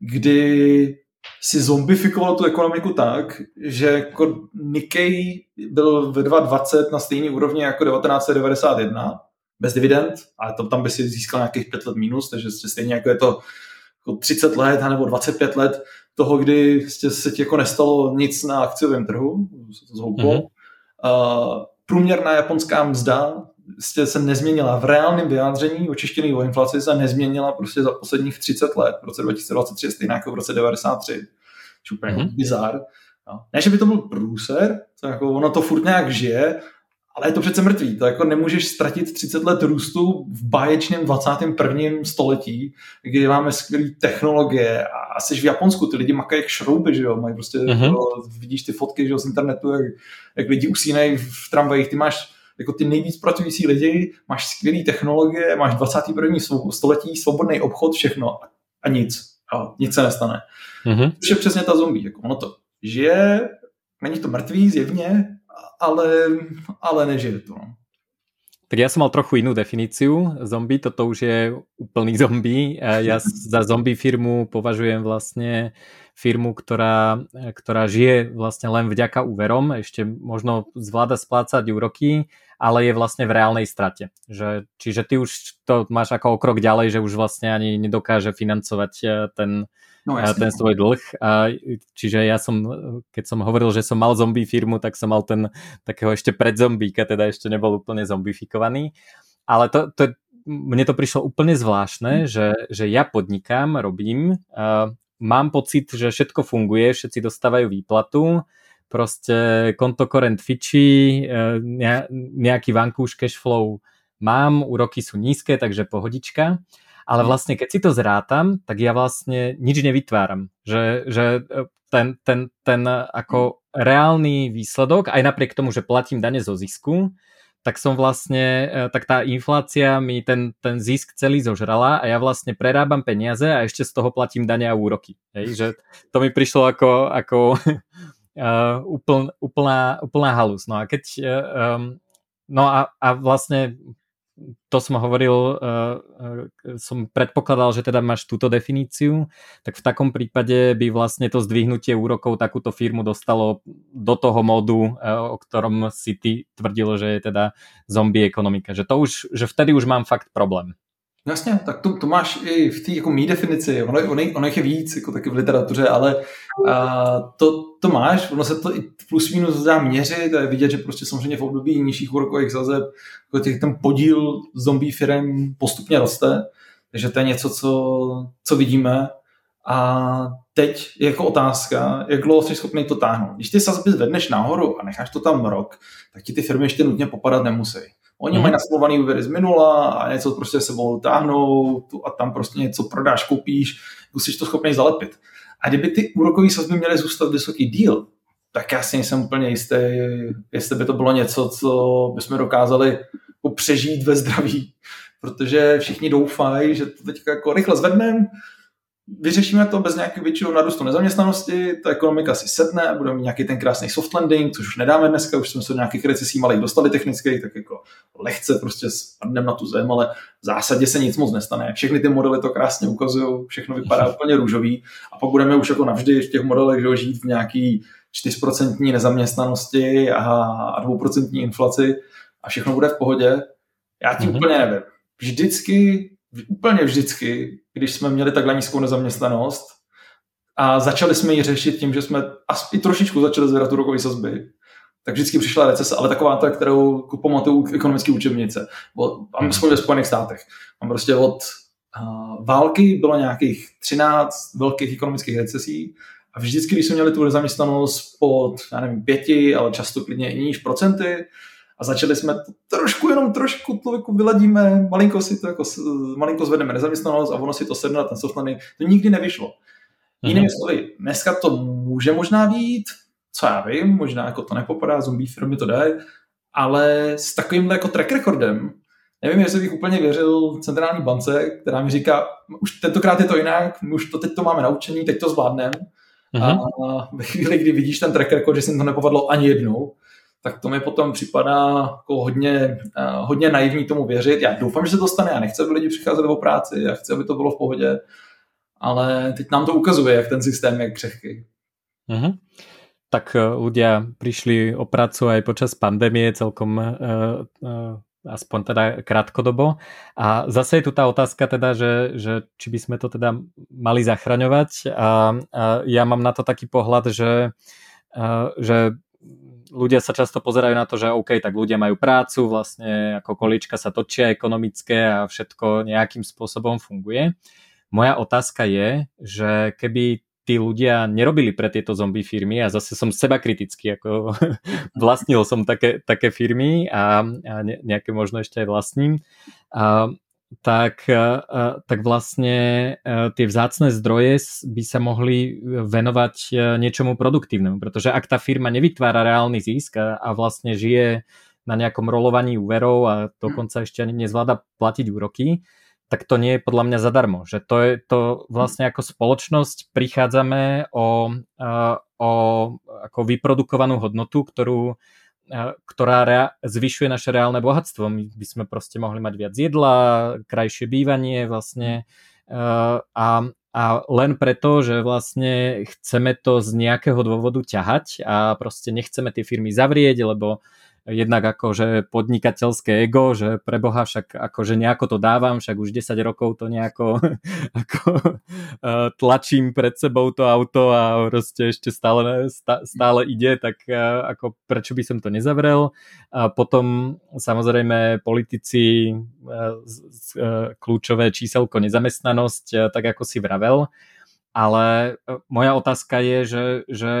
kdy si zombifikoval tu ekonomiku tak, že jako Nikkei byl ve 2020 na stejné úrovni jako 1991, bez dividend, ale to, tam by si získal nějakých 5 let minus, takže stejně jako je to jako 30 let nebo 25 let toho, kdy se ti jako nestalo nic na akciovém trhu, se to zhouplo. Mm-hmm. Uh, průměrná japonská mzda prostě se nezměnila v reálném vyjádření očištěný o inflaci se nezměnila prostě za posledních 30 let. V roce 2023 stejně jako v roce 93. Úplně mm-hmm. bizar. No. Ne, že by to byl průser, to jako ono to furt nějak žije, ale je to přece mrtvý. To jako nemůžeš ztratit 30 let růstu v báječném 21. století, kdy máme skvělé technologie a jsi v Japonsku, ty lidi makají jak šrouby, že jo, mají prostě, mm-hmm. vidíš ty fotky že jo, z internetu, jak, jak lidi usínají v tramvajích, ty máš jako ty nejvíc pracující lidi, máš skvělé technologie, máš 21. století, svobodný obchod, všechno a nic. A nic se nestane. Mm-hmm. To je přesně ta zombie. Jako ono to žije, není to mrtvý zjevně, ale, ale nežije to. No. Tak ja som mal trochu inú definíciu zombie, toto už je úplný zombie. Ja za zombie firmu považujem vlastne firmu, ktorá, ktorá žije vlastne len vďaka úverom, ešte možno zvláda splácať úroky, ale je vlastne v reálnej strate. Že, čiže ty už to máš ako o krok ďalej, že už vlastne ani nedokáže financovať eh, ten, no, eh, ten svoj dlh. A, čiže ja som, keď som hovoril, že som mal zombie firmu, tak som mal ten takého ešte predzombíka, teda ešte nebol úplne zombifikovaný. Ale to, to, mne to prišlo úplne zvláštne, mm. že, že ja podnikám, robím, uh, mám pocit, že všetko funguje, všetci dostávajú výplatu, proste konto korent fičí, e, nejaký vankúš cashflow mám, úroky sú nízke, takže pohodička. Ale mhm. vlastne, keď si to zrátam, tak ja vlastne nič nevytváram. Že, že e, ten, ten, ten ako reálny výsledok, aj napriek tomu, že platím dane zo zisku, tak som vlastne, e, tak tá inflácia mi ten, ten zisk celý zožrala a ja vlastne prerábam peniaze a ešte z toho platím dane a úroky. Hej, že to mi prišlo ako, ako uh, úpln, úplná, úplná halus. No a keď um, no a, a vlastne to som hovoril, uh, uh, som predpokladal, že teda máš túto definíciu, tak v takom prípade by vlastne to zdvihnutie úrokov takúto firmu dostalo do toho modu, uh, o ktorom si ty tvrdil, že je teda zombie ekonomika. Že to už, že vtedy už mám fakt problém. Jasně, tak to, to máš i v té jako mý definici, ono, ono, ono je víc, jako taky v literatuře, ale a, to, to máš, ono se to i plus minus dá měřit a je vidět, že prostě samozřejmě v období nižších úrokových sazeb jako těch, ten podíl zombie firm postupně roste, takže to je něco, co, co vidíme a teď je jako otázka, jak dlouho jsi schopný to táhnout. Když ty sazby zvedneš nahoru a necháš to tam rok, tak ti ty firmy ještě nutně popadat nemusí. Oni mm-hmm. mají nasmluvaný úvěry z minula a něco prostě sebou táhnou tu a tam prostě něco prodáš, koupíš, musíš to schopný zalepit. A kdyby ty úrokové sazby měly zůstat vysoký díl, tak já si nejsem úplně jistý, jestli by to bylo něco, co bychom dokázali přežít ve zdraví, protože všichni doufají, že to teď jako rychle zvedneme, vyřešíme to bez nějakého většího narůstu nezaměstnanosti, ta ekonomika si sedne, budeme mít nějaký ten krásný soft landing, což už nedáme dneska, už jsme se do nějakých recesí malých dostali technicky, tak jako lehce prostě spadneme na tu zem, ale v zásadě se nic moc nestane. Všechny ty modely to krásně ukazují, všechno vypadá úplně růžový a pak budeme už jako navždy v těch modelech že žít v nějaký 4% nezaměstnanosti a 2% inflaci a všechno bude v pohodě. Já tím mm-hmm. úplně nevím. Vždycky úplně vždycky, když jsme měli takhle nízkou nezaměstnanost a začali jsme ji řešit tím, že jsme aspoň trošičku začali zvedat úrokové sazby, tak vždycky přišla recese, ale taková ta, kterou pamatuju ekonomické učebnice. Mám hmm. ve Spojených státech. Mám prostě od uh, války bylo nějakých 13 velkých ekonomických recesí a vždycky, když jsme měli tu nezaměstnanost pod, já nevím, pěti, ale často klidně i níž procenty, a začali jsme to trošku, jenom trošku to jako vyladíme, malinko si to jako, malinko zvedneme nezaměstnanost a ono si to sedne ten soft landing. To nikdy nevyšlo. Jinými mm-hmm. slovy, dneska to může možná být, co já vím, možná jako to nepopadá, zombie firmy to dají, ale s takovýmhle jako track recordem, nevím, jestli bych úplně věřil centrální bance, která mi říká, už tentokrát je to jinak, už to teď to máme naučení, teď to zvládneme. Uh-huh. A ve chvíli, kdy vidíš ten track record, že se to nepovedlo ani jednou, tak to mi potom připadá jako hodně, uh, hodně naivní tomu věřit. Já doufám, že se to stane, já nechci, aby lidi přicházeli o práci, já chci, aby to bylo v pohodě, ale teď nám to ukazuje, jak ten systém je křehký. Uh-huh. Tak uh, ľudia prišli o prácu aj počas pandémie celkom uh, uh, aspoň teda krátkodobo. A zase je tu tá otázka teda, že, že či by sme to teda mali zachraňovať. A, a ja mám na to taký pohľad, že, a, že ľudia sa často pozerajú na to, že OK, tak ľudia majú prácu, vlastne ako količka sa točia ekonomické a všetko nejakým spôsobom funguje. Moja otázka je, že keby tí ľudia nerobili pre tieto zombie firmy a zase som seba kritický, ako vlastnil som také, také firmy a, a nejaké možno ešte aj vlastním, a, tak, a, tak vlastne tie vzácne zdroje by sa mohli venovať niečomu produktívnemu, pretože ak tá firma nevytvára reálny zisk a, a vlastne žije na nejakom rolovaní úverov a dokonca ešte ani nezvláda platiť úroky, tak to nie je podľa mňa zadarmo. Že to je to vlastne ako spoločnosť prichádzame o, o ako vyprodukovanú hodnotu, ktorú, ktorá rea, zvyšuje naše reálne bohatstvo. My by sme proste mohli mať viac jedla, krajšie bývanie vlastne a, a len preto, že vlastne chceme to z nejakého dôvodu ťahať a proste nechceme tie firmy zavrieť, lebo jednak akože podnikateľské ego, že pre Boha však akože nejako to dávam, však už 10 rokov to nejako ako, uh, tlačím pred sebou to auto a proste ešte stále, stále ide, tak uh, ako prečo by som to nezavrel. A potom samozrejme politici uh, kľúčové číselko nezamestnanosť, tak ako si vravel. Ale moja otázka je, že, že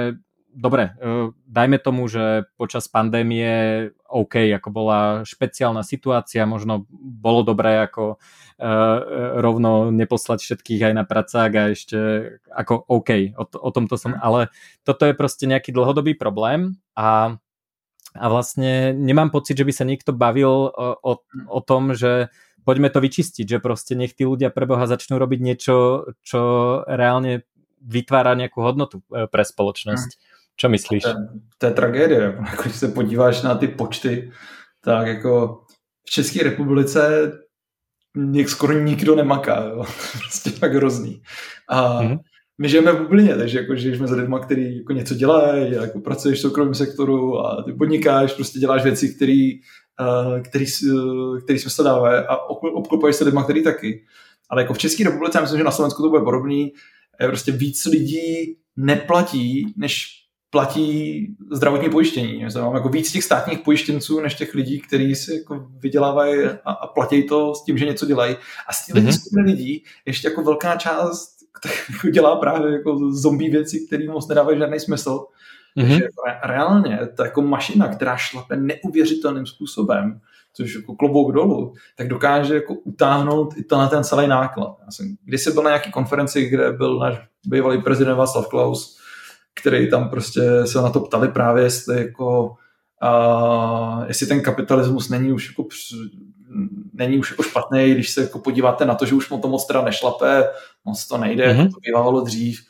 dobre, e, dajme tomu, že počas pandémie OK, ako bola špeciálna situácia, možno bolo dobré ako uh, rovno neposlať všetkých aj na pracák a ešte ako OK, o, o tomto som, ale toto je proste nejaký dlhodobý problém a a vlastne nemám pocit, že by sa niekto bavil o, o, o tom, že poďme to vyčistiť, že proste nech tí ľudia preboha začnú robiť niečo, čo reálne vytvára nejakú hodnotu e, pre spoločnosť. Mm. Co myslíš? To, to je tragédie. Jako, když se podíváš na ty počty, tak jako v České republice něk, skoro nikdo nemaká. Jo. prostě tak hrozný. A mm-hmm. my žijeme v bublině, takže jako žijeme s lidmi, kteří jako něco dělají, jako pracuješ v soukromém sektoru a ty podnikáš, prostě děláš věci, které který, uh, který smysl dávají a obklopuješ se lidmi, který taky. Ale jako v České republice, myslím, že na Slovensku to bude podobný, je prostě víc lidí neplatí, než platí zdravotní pojištění. Mám jako víc těch státních pojištěnců, než těch lidí, kteří si jako vydělávají a, a platí to s tím, že něco dělají. A z těch mm-hmm. lidí ještě jako velká část jako dělá právě jako zombie věci, které moc nedávají žádný smysl. Mm-hmm. Takže re, reálně ta jako mašina, která šlape neuvěřitelným způsobem, což jako klobouk dolů, tak dokáže jako utáhnout i na ten celý náklad. Já jsem když byl na nějaké konferenci, kde byl náš bývalý prezident Václav Klaus, který tam prostě se na to ptali právě, jestli jako a jestli ten kapitalismus není už jako není už jako špatný, když se jako podíváte na to, že už mu to moc teda nešlape, moc to nejde, mm-hmm. to bývalo dřív.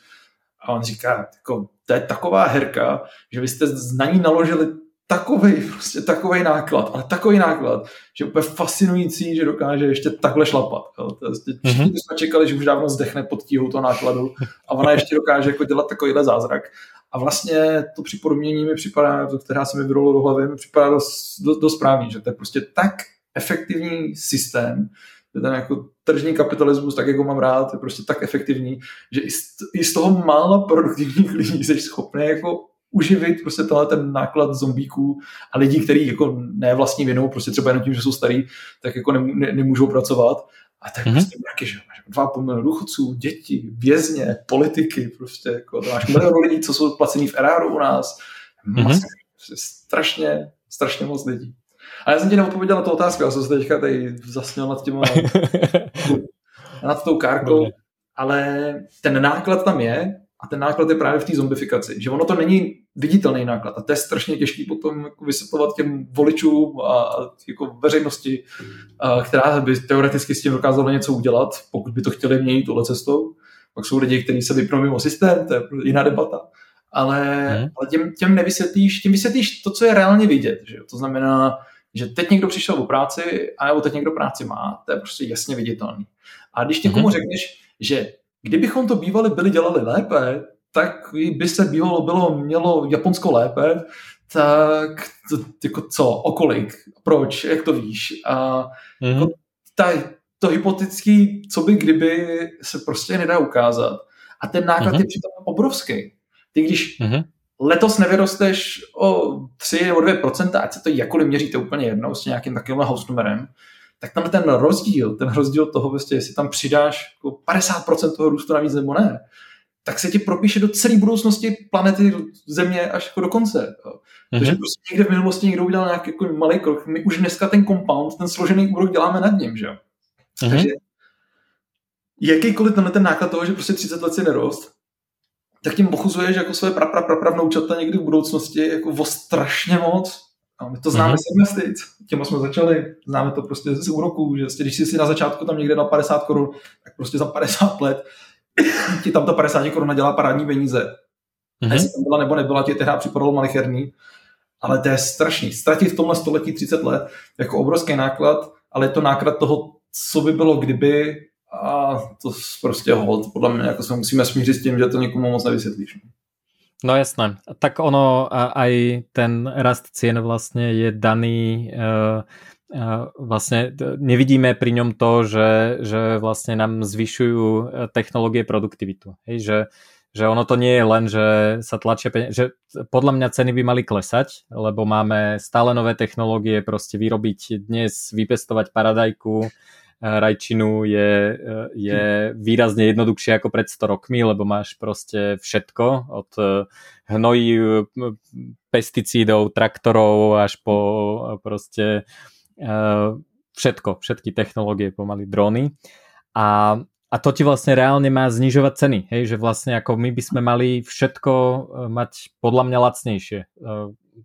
A on říká, jako, to je taková herka, že vy jste na ní naložili takový, prostě takový náklad, ale takový náklad, že úplně fascinující, že dokáže ještě takhle šlapat. Jo. Prostě všichni mm-hmm. jsme čekali, že už dávno zdechne pod tíhou toho nákladu a ona ještě dokáže jako dělat takovýhle zázrak. A vlastně to připodobnění mi připadá, to, která se mi vyrolo do hlavy, mi připadá dost, dost, dost správný, že to je prostě tak efektivní systém, že ten jako tržní kapitalismus, tak jako mám rád, je prostě tak efektivní, že i z, i z toho mála produktivních lidí jsi schopný jako uživit prostě tenhle ten náklad zombíků a lidí, kteří jako ne vlastní vinou, prostě třeba jenom tím, že jsou starý, tak jako ne, ne, nemůžou pracovat. A tak mm-hmm. prostě mraky, že máš dva půl milionu důchodců, děti, vězně, politiky, prostě jako to máš milion lidí, co jsou placení v eráru u nás. Mm-hmm. prostě strašně, strašně moc lidí. A já jsem ti neodpověděl na tu otázku, já jsem se teďka tady zasněl nad tím nad tou kárkou, ale ten náklad tam je, A ten náklad je právě v té zombifikaci, že ono to není viditelný náklad a to je strašně těžký potom jako vysvětlovat těm voličům a jako veřejnosti, a která by teoreticky s tím dokázala něco udělat, pokud by to chtěli měnit tohle cestou. Pak jsou lidi, kteří se vypnou mimo systém, to je jiná debata. Ale, hmm. ale těm, těm nevysvětlíš, tím vysvětlíš to, co je reálně vidět. Že? To znamená, že teď někdo přišel o práci, a nebo teď někdo práci má, to je prostě jasně viditelný. A když někomu hmm. řekneš, že kdybychom to bývali byli dělali lépe, tak by se bývalo bylo, mělo Japonsko lépe, tak to, jako co, okolik, proč, jak to víš. A mm-hmm. jako, ta, to hypotetický, co by kdyby, se prostě nedá ukázat. A ten náklad mm-hmm. je přitom obrovský. Ty když mm-hmm. letos nevyrosteš o 3 nebo 2%, ať se to jakkoliv měříte úplně jednou s nějakým takovým house numerem, tak tam ten rozdíl, ten rozdíl toho, vlastně, jestli tam přidáš jako 50% toho růstu navíc nebo ne, tak se ti propíše do celé budoucnosti planety Země až jako do konce. Mm-hmm. Takže prostě někde v minulosti někdo udělal nějaký jako malý krok. My už dneska ten compound, ten složený úrok děláme nad ním, že jo. Mm-hmm. Takže jakýkoliv tenhle ten náklad toho, že prostě 30 let si nerost, tak tím pochuzuješ jako své pra, pra, pra, pravnoučata někdy v budoucnosti jako o strašně moc. A my to známe mm-hmm. z investic, těma jsme začali, známe to prostě z úroků, že prostě, když jsi si na začátku tam někde na 50 korun, tak prostě za 50 let ti tam ta 50 korun dělá parádní peníze. Mm-hmm. Jestli tam byla nebo nebyla, ti tehdy připadalo malicherný, ale to je strašný. Ztratit v tomhle století 30 let jako obrovský náklad, ale je to náklad toho, co by bylo kdyby a to prostě hold. Podle mě jako se musíme smířit s tím, že to někomu moc nevysvětlíš. No jasné. Tak ono aj ten rast cien vlastne je daný uh, vlastne nevidíme pri ňom to, že, že vlastne nám zvyšujú e, technológie produktivitu. Hej, že, že ono to nie je len, že sa tlačia peniaze, že podľa mňa ceny by mali klesať, lebo máme stále nové technológie, proste vyrobiť dnes, vypestovať paradajku, rajčinu je, je výrazne jednoduchšie ako pred 100 rokmi, lebo máš proste všetko od e, hnojí, pesticídov, traktorov až po proste všetko, všetky technológie, pomaly drony. A, a to ti vlastne reálne má znižovať ceny, hej, že vlastne ako my by sme mali všetko mať podľa mňa lacnejšie.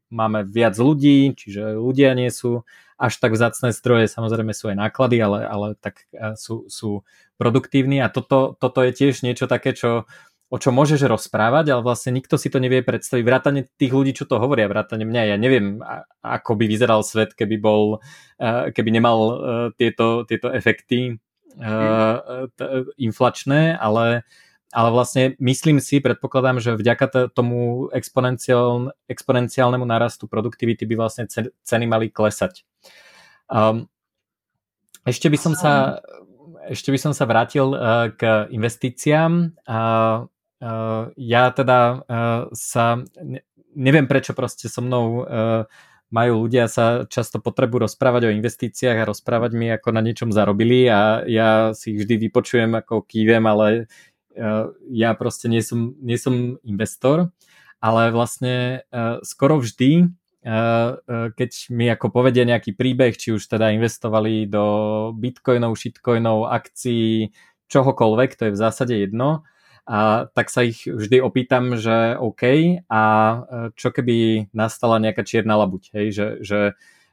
Máme viac ľudí, čiže ľudia nie sú až tak vzácné zdroje, samozrejme sú aj náklady, ale, ale tak e, sú, sú produktívni a toto, toto je tiež niečo také, čo, o čo môžeš rozprávať, ale vlastne nikto si to nevie predstaviť. Vrátane tých ľudí, čo to hovoria, vrátane mňa, ja neviem, ako by vyzeral svet, keby bol, e, keby nemal e, tieto, tieto efekty inflačné, ale ale vlastne myslím si, predpokladám, že vďaka tomu exponenciál, exponenciálnemu narastu produktivity by vlastne ceny mali klesať. Um, ešte by som sa ešte by som sa vrátil uh, k investíciám. Uh, uh, ja teda uh, sa neviem prečo proste so mnou uh, majú ľudia sa často potrebu rozprávať o investíciách a rozprávať mi, ako na niečom zarobili a ja si ich vždy vypočujem ako kývem, ale ja proste nie som, nie som investor, ale vlastne eh, skoro vždy, eh, keď mi ako povedia nejaký príbeh, či už teda investovali do bitcoinov, shitcoinov, akcií, čohokoľvek, to je v zásade jedno, a tak sa ich vždy opýtam, že OK, a čo keby nastala nejaká čierna labuť, hej, že, že,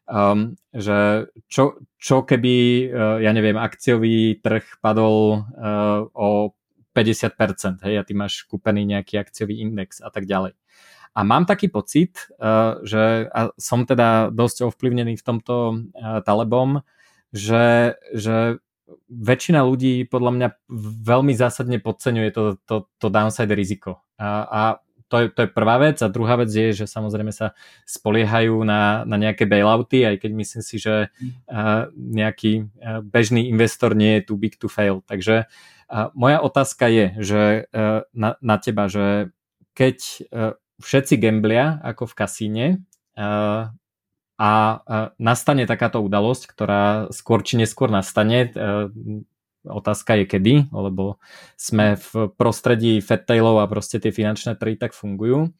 um, že čo, čo keby, ja neviem, akciový trh padol uh, o 50%, hej, a ty máš kúpený nejaký akciový index a tak ďalej. A mám taký pocit, uh, že a som teda dosť ovplyvnený v tomto uh, Talebom, že, že väčšina ľudí podľa mňa veľmi zásadne podceňuje to, to, to downside riziko. A, a to je, to je prvá vec. A druhá vec je, že samozrejme sa spoliehajú na, na nejaké bailouty, aj keď myslím si, že uh, nejaký uh, bežný investor nie je too big to fail. Takže uh, a moja otázka je, že e, na, na teba, že keď e, všetci gamblia ako v kasíne e, a nastane takáto udalosť, ktorá skôr či neskôr nastane, otázka je kedy, lebo sme v prostredí fedtailov a proste tie finančné trhy tak fungujú.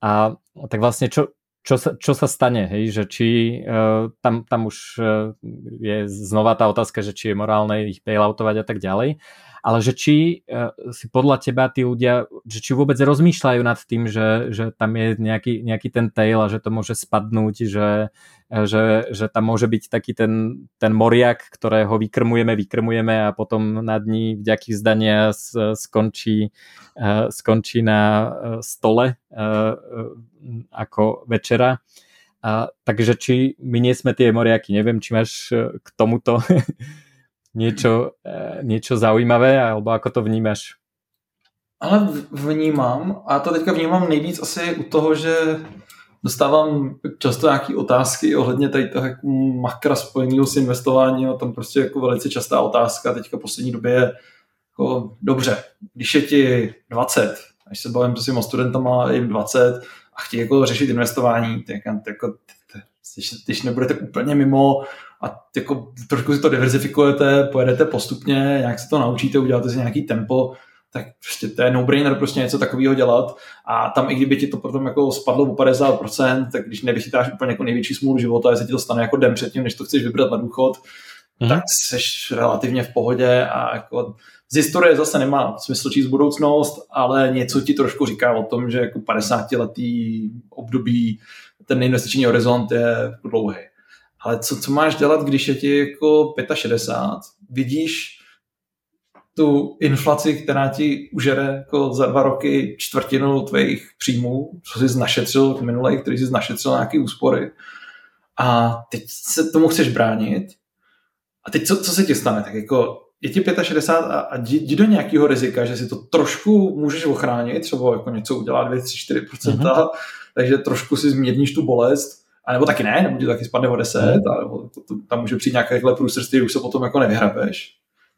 A tak vlastne čo, čo sa, čo sa stane, hej, že či uh, tam, tam už uh, je znova tá otázka, že či je morálne ich bailoutovať a tak ďalej, ale že či uh, si podľa teba tí ľudia, že či vôbec rozmýšľajú nad tým, že, že tam je nejaký, nejaký ten tail a že to môže spadnúť, že, že, že tam môže byť taký ten, ten moriak, ktorého vykrmujeme, vykrmujeme a potom na dní vďaky zdania skončí, uh, skončí na stole ako večera. A, takže či my nie sme tie moriaky, neviem, či máš k tomuto niečo, eh, niečo zaujímavé, alebo ako to vnímáš? Ale vnímám a to teďka vnímám nejvíc asi u toho, že dostávám často nějaké otázky ohledně tady toho jako makra spojeného s investováním a tam prostě jako velice častá otázka teďka poslední době je jako, dobře, když je ti 20, až se bavím s těma studentama, jim 20 a chtějí jako řešit investování, tak jako, když nebudete úplně mimo a jako trošku si to diverzifikujete, pojedete postupně, nějak se to naučíte, uděláte si nějaký tempo, tak prostě to je no-brainer prostě něco takového dělat a tam i kdyby ti to potom jako spadlo o 50%, tak když nevychytáš úplně jako největší smůlu života, jestli ti to stane jako den předtím, než to chceš vybrat na důchod, mm. tak jsi relativně v pohodě a jako z historie zase nemá smysl číst budoucnost, ale něco ti trošku říká o tom, že jako 50 letý období ten investiční horizont je dlouhý. Ale co, co máš dělat, když je ti jako 65, vidíš tu inflaci, která ti užere jako za dva roky čtvrtinu tvých příjmů, co jsi našetřil v minulých, který jsi našetřil nějaké úspory. A teď se tomu chceš bránit. A teď co, co se ti stane? Tak jako je ti 65 a, a jdi do nějakého rizika, že si to trošku můžeš ochránit, třeba jako něco udělá 2, 3, 4 mm-hmm. takže trošku si zmírníš tu bolest, a nebo taky ne, nebo ti taky spadne o 10, hmm. a nebo to, to, tam může přijít nějaké takhle průsrství, už se potom jako nevyhrabeš.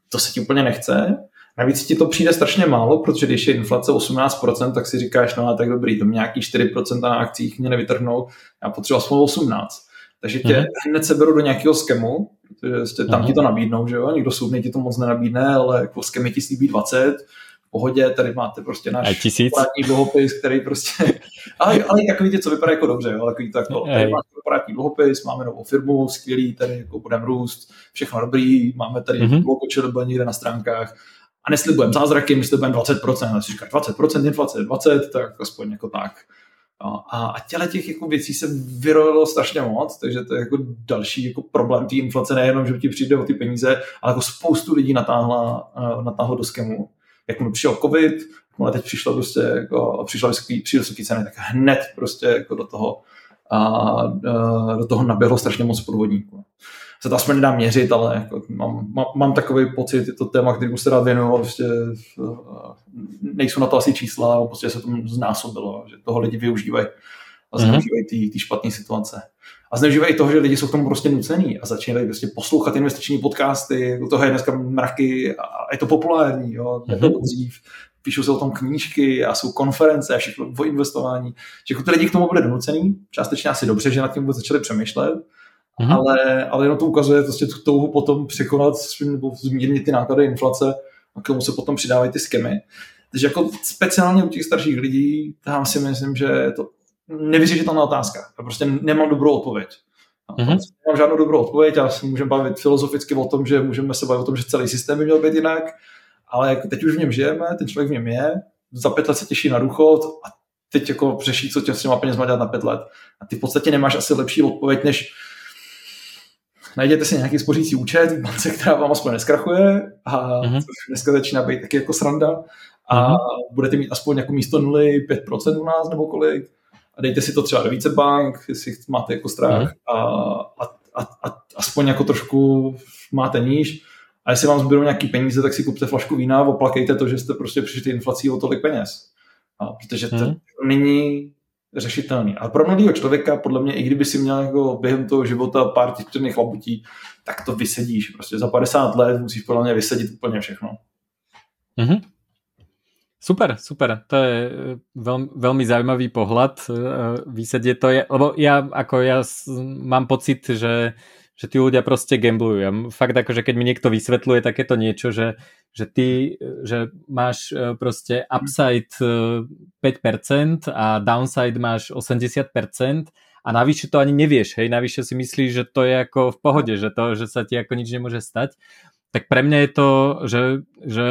To se ti úplně nechce. Navíc ti to přijde strašně málo, protože když je inflace 18%, tak si říkáš, no a tak dobrý, to mě nějaký 4% na akcích mě nevytrhnou, já potřebuji aspoň 18. Takže tě hmm. hned se beru do nějakého skemu, protože tam hmm. ti to nabídnou, že jo, nikdo soudný ti to moc nenabídne, ale jako skemy ti slíbí 20, pohodě, tady máte prostě náš korporátní dluhopis, který prostě, ale, ale takový ty, co vypadá jako dobře, jo, takový to jako, tady máte korporátní dluhopis, máme novou firmu, skvělý, tady jako budeme růst, všechno dobrý, máme tady mm-hmm. logo někde na stránkách a neslibujeme zázraky, my slibujeme 20%, a si říká 20% inflace, 20, tak aspoň jako tak. No, a, a těle těch jako věcí se vyrojilo strašně moc, takže to je jako další jako problém té inflace, nejenom, že ti přijde o ty peníze, ale jako spoustu lidí natáhla, uh, natáhlo do skemu jak mu přišel covid, ale teď přišlo prostě jako, přišla vysoký, vysoký ceny, tak hned prostě jako do toho a, do toho naběhlo strašně moc podvodníků. Se to aspoň nedá měřit, ale jako mám, mám, mám, takový pocit, je to téma, který se rád věnuju, ale prostě nejsou na to asi čísla, ale prostě se to znásobilo, že toho lidi využívají a mhm. zneužívají ty špatné situace a zneužívají toho, že lidi jsou k tomu prostě nucený a začínají prostě poslouchat investiční podcasty, jako toho je dneska mraky a je to populární, jo, mm-hmm. to dřív, píšou se o tom knížky a jsou konference a všechno o investování, že jako ty lidi k tomu byli donucený, částečně asi dobře, že nad tím vůbec začali přemýšlet, mm-hmm. ale, ale jenom to ukazuje prostě tu touhu potom překonat nebo zmírnit ty náklady inflace a k tomu se potom přidávají ty skemy. Takže jako speciálně u těch starších lidí, tam si myslím, že je to nevyřešitelná otázka. Já prostě nemám dobrou odpověď. Mm-hmm. Nemám žádnou dobrou odpověď a se můžeme bavit filozoficky o tom, že můžeme se bavit o tom, že celý systém by měl být jinak, ale jako teď už v něm žijeme, ten člověk v něm je, za pět let se těší na důchod a teď jako řeší, co tě s těma penězma dělat na pět let. A ty v podstatě nemáš asi lepší odpověď, než najděte si nějaký spořící účet v bance, která vám aspoň neskrachuje a mm-hmm. dneska začíná být taky jako sranda a mm-hmm. budete mít aspoň jako místo nuly 5% u nás nebo kolik a dejte si to třeba do více bank, jestli máte jako strach mm. a, a, a, a aspoň jako trošku máte níž. A jestli vám zbydou nějaký peníze, tak si kupte flašku vína a oplakejte to, že jste prostě přišli inflací o tolik peněz. A, protože to mm. není řešitelný. A pro mladého člověka, podle mě, i kdyby si měl jako během toho života pár těch černých labutí, tak to vysedíš. Prostě za 50 let musíš podle mě vysedit úplně všechno. Mm-hmm. Super, super. To je e, veľmi, veľmi zaujímavý pohľad. E, Vysedie to je, lebo ja, ako ja mám pocit, že, že tí ľudia proste gamblujú. Ja, fakt ako, že keď mi niekto vysvetľuje takéto niečo, že, že ty, že máš proste upside 5% a downside máš 80% a a navyše to ani nevieš, hej, navyše si myslíš, že to je ako v pohode, že, to, že sa ti ako nič nemôže stať, tak pre mňa je to, že, že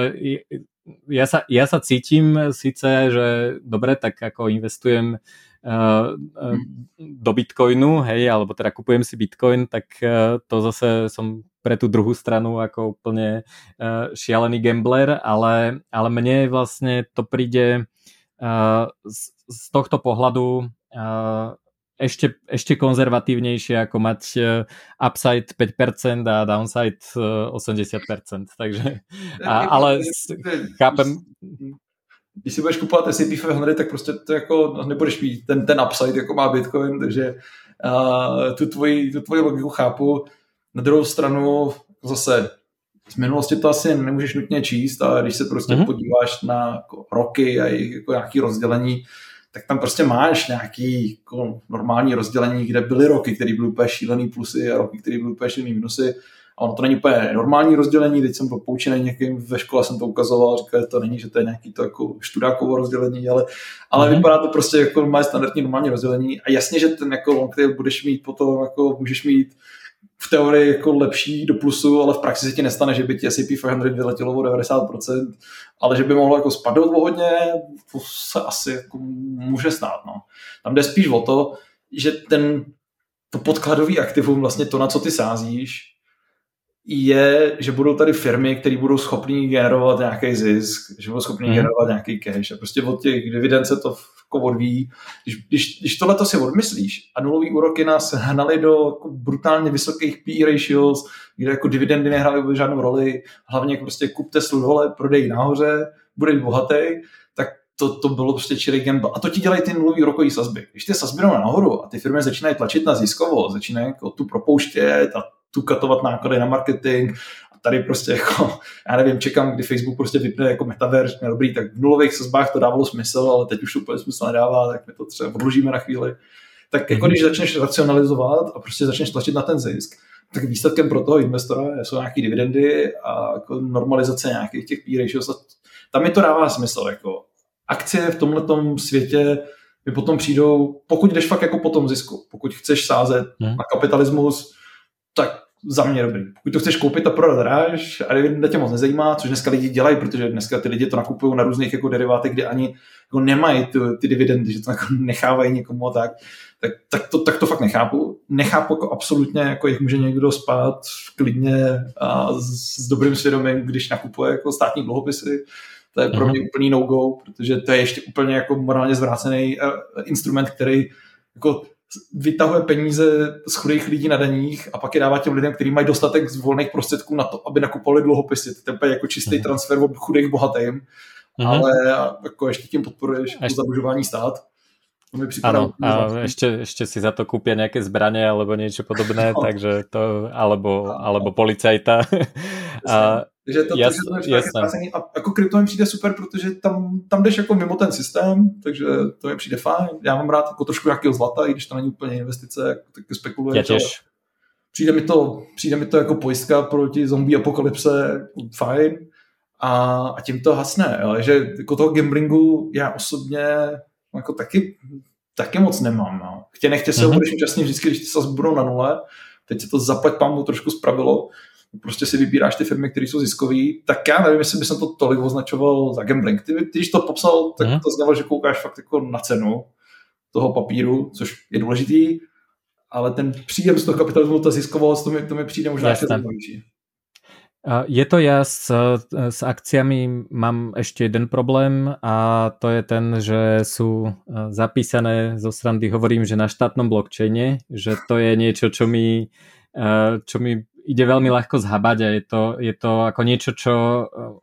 ja, sa, ja sa cítim síce, že dobre, tak ako investujem uh, do Bitcoinu, hej, alebo teda kupujem si Bitcoin, tak uh, to zase som pre tú druhú stranu ako úplne šialený gambler, ale, ale mne vlastne to príde z, z tohto pohľadu ešte, ešte konzervatívnejšie ako mať upside 5% a downside 80%. Takže, a, ale chápem... Když si budeš kupovat S&P 500, tak prostě to jako nebudeš mít ten, ten upside, jako má Bitcoin, takže uh, tu, tvoji, tu tvoji logiku chápu. Na druhou stranu zase z minulosti to asi nemůžeš nutně číst, ale když se prostě mm-hmm. podíváš na jako, roky a jejich jako nějaké rozdělení, tak tam prostě máš nějaký jako, normální rozdělení, kde byly roky, které byly úplně šílený plusy a roky, které byly úplně šílený minusy. A ono to není úplně normální rozdělení, teď jsem byl poučený někým ve škole, jsem to ukazoval, říkal, že to není, že to je nějaký to jako študákovo rozdělení, ale, ale mm-hmm. vypadá to prostě jako má standardní normální rozdělení a jasně, že ten jako long tail budeš mít potom, jako můžeš mít v teorii jako lepší do plusu, ale v praxi se ti nestane, že by ti S&P 500 vyletělo o 90%, ale že by mohlo jako spadnout o hodně, to se asi jako může stát. No. Tam jde spíš o to, že ten, to podkladový aktivum, vlastně to, na co ty sázíš, je, že budou tady firmy, které budou schopní generovat nějaký zisk, že budou schopní hmm. generovat nějaký cash a prostě od těch dividend se to jako odvíjí. Když, když, když tohle to si odmyslíš a nulový úroky nás hnali do jako brutálně vysokých P ratios, kde jako dividendy nehrály žádnou roli, hlavně jako prostě kup Teslu dole, prodej nahoře, budeš bohatý, tak to, to bylo prostě čirý gamble. A to ti dělají ty nulový úrokový sazby. Když ty sazby jdou nahoru a ty firmy začínají tlačit na ziskovo, začínají jako tu propouštět a tu katovat náklady na marketing tady prostě jako, já nevím, čekám, kdy Facebook prostě vypne jako metaverse, mě dobrý, tak v nulových sazbách to dávalo smysl, ale teď už to úplně smysl nedává, tak my to třeba odložíme na chvíli. Tak jako mhm. když začneš racionalizovat a prostě začneš tlačit na ten zisk, tak výsledkem pro toho investora jsou nějaké dividendy a jako normalizace nějakých těch P ratios. Tam mi to dává smysl. Jako akcie v tomhle světě mi potom přijdou, pokud jdeš fakt jako po tom zisku, pokud chceš sázet hmm. na kapitalismus, tak za mě dobrý. Pokud to chceš koupit a prodat dráž a dividenda tě moc nezajímá, což dneska lidi dělají, protože dneska ty lidi to nakupují na různých jako derivátech, kde ani jako nemají ty, ty dividendy, že to jako nechávají někomu a tak, tak, tak, to, tak to fakt nechápu. Nechápu jako absolutně, jako jak může někdo spát klidně a s, s dobrým svědomím, když nakupuje jako státní dluhopisy. To je pro mě uh-huh. úplný no-go, protože to je ještě úplně jako morálně zvrácený uh, instrument, který jako vytahuje peníze z chudých lidí na daních a pak je dává těm lidem, kteří mají dostatek z volných prostředků na to, aby nakupovali dluhopisy. To je jako čistý mhm. transfer od chudých bohatým, mm-hmm. ale jako ještě tím podporuješ ještě... zadlužování stát. To mi ano, a ešte, ešte si za to kúpia nejaké zbranie alebo niečo podobné, no. takže to, alebo, alebo policajta. a, takže to, jas, to, jasné. A jako krypto mi přijde super, protože tam, tam jdeš jako mimo ten systém, takže to mi přijde fajn. Já mám rád jako trošku nějakého zlata, i když to není úplně investice, tak spekuluje. Já těž. Přijde mi, to, přijde mi to jako pojistka proti zombie apokalypse, fajn. A, a tím to hasne, ale že jako toho gamblingu já osobně jako taky, taky moc nemám. No. Chtě nechtě se mm-hmm. budeš účastnit vždycky, když ty sazby budou na nule. Teď se to zaplať pámu trošku spravilo. Prostě si vybíráš ty firmy, které jsou ziskové, tak já nevím, jestli bych to tolik označoval za gambling. Ty, ty když to popsal, tak mm-hmm. to znamená, že koukáš fakt jako na cenu toho papíru, což je důležitý, ale ten příjem z toho kapitalismu, ta ziskovost, to mi, to mi přijde možná ještě zajímavější. Je to ja s, s akciami mám ešte jeden problém a to je ten, že sú zapísané zo srandy, hovorím, že na štátnom blockchaine, že to je niečo, čo mi, čo mi ide veľmi ľahko zhabať a je to, je to ako niečo, čo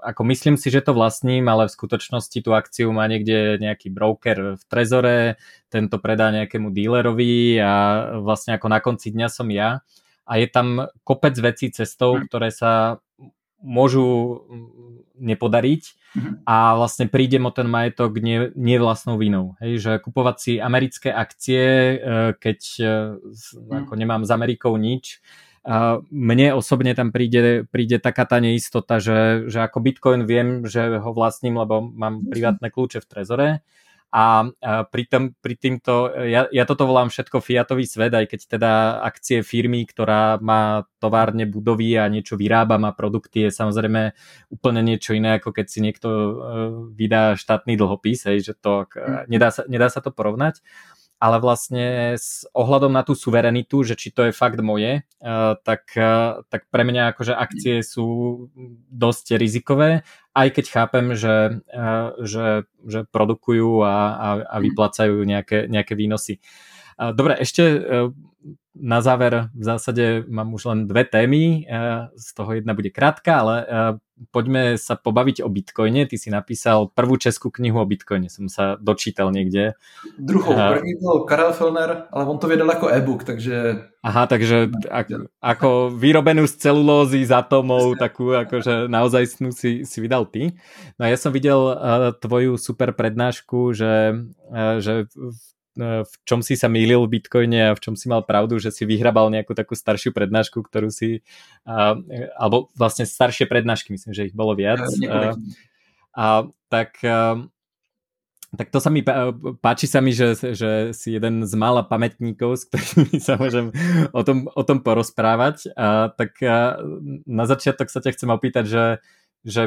ako myslím si, že to vlastním, ale v skutočnosti tú akciu má niekde nejaký broker v trezore, tento predá nejakému dílerovi a vlastne ako na konci dňa som ja a je tam kopec vecí cestou, hm. ktoré sa môžu mm, nepodariť mm-hmm. a vlastne prídem o ten majetok nie, nie vlastnou vinou. Hej, že kupovať si americké akcie, e, keď mm. ako nemám s Amerikou nič, mne osobne tam príde, príde taká tá neistota, že, že ako Bitcoin viem, že ho vlastním, lebo mám privátne kľúče v trezore, a pri, tom, pri týmto, ja, ja toto volám všetko fiatový svet, aj keď teda akcie firmy, ktorá má továrne budovy a niečo vyrába, má produkty, je samozrejme úplne niečo iné, ako keď si niekto vydá štátny dlhopis, hej, že to, hm. nedá, sa, nedá sa to porovnať ale vlastne s ohľadom na tú suverenitu, že či to je fakt moje, tak, tak pre mňa akože akcie sú dosť rizikové, aj keď chápem, že, uh, že, že produkujú a, a, a vyplácajú nejaké, nejaké výnosy. Dobre, ešte na záver v zásade mám už len dve témy, z toho jedna bude krátka, ale poďme sa pobaviť o Bitcoine. Ty si napísal prvú českú knihu o Bitcoine, som sa dočítal niekde. Druhou, první byl Karel Fellner, ale on to vydal jako e-book, takže... Aha, takže ako, ako vyrobenú z celulózy, z atomov, takú akože naozaj snu si, si vydal ty. No a ja som videl tvoju super prednášku, že, že v v čom si sa mýlil v Bitcoine a v čom si mal pravdu, že si vyhrabal nejakú takú staršiu prednášku, ktorú si, a, alebo vlastne staršie prednášky, myslím, že ich bolo viac. A, a tak, a, tak to sa mi páči sa mi, že, že si jeden z mála pamätníkov, s ktorými sa môžem o tom, o tom porozprávať. A, tak a, na začiatok sa ťa chcem opýtať, že, že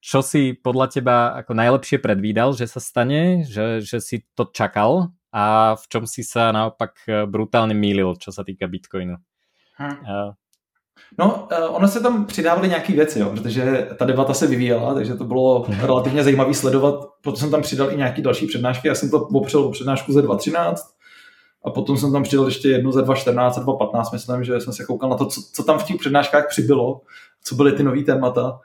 čo si podľa teba ako najlepšie predvídal, že sa stane, že, že si to čakal a v čom si sa naopak eh, brutálně mýlil, čo sa týka Bitcoinu? Hm. Uh. No, eh, ono se tam přidávaly nějaké věci, jo, protože ta debata se vyvíjela, takže to bylo hmm. relativně zajímavé sledovat, proto jsem tam přidal i nějaké další přednášky, já jsem to opřel o přednášku ze 2.13 a potom jsem tam přidal ještě jednu ze 2.14 a 2.15, myslím, že jsem se koukal na to, co, co tam v těch přednáškách přibylo, co byly ty nové témata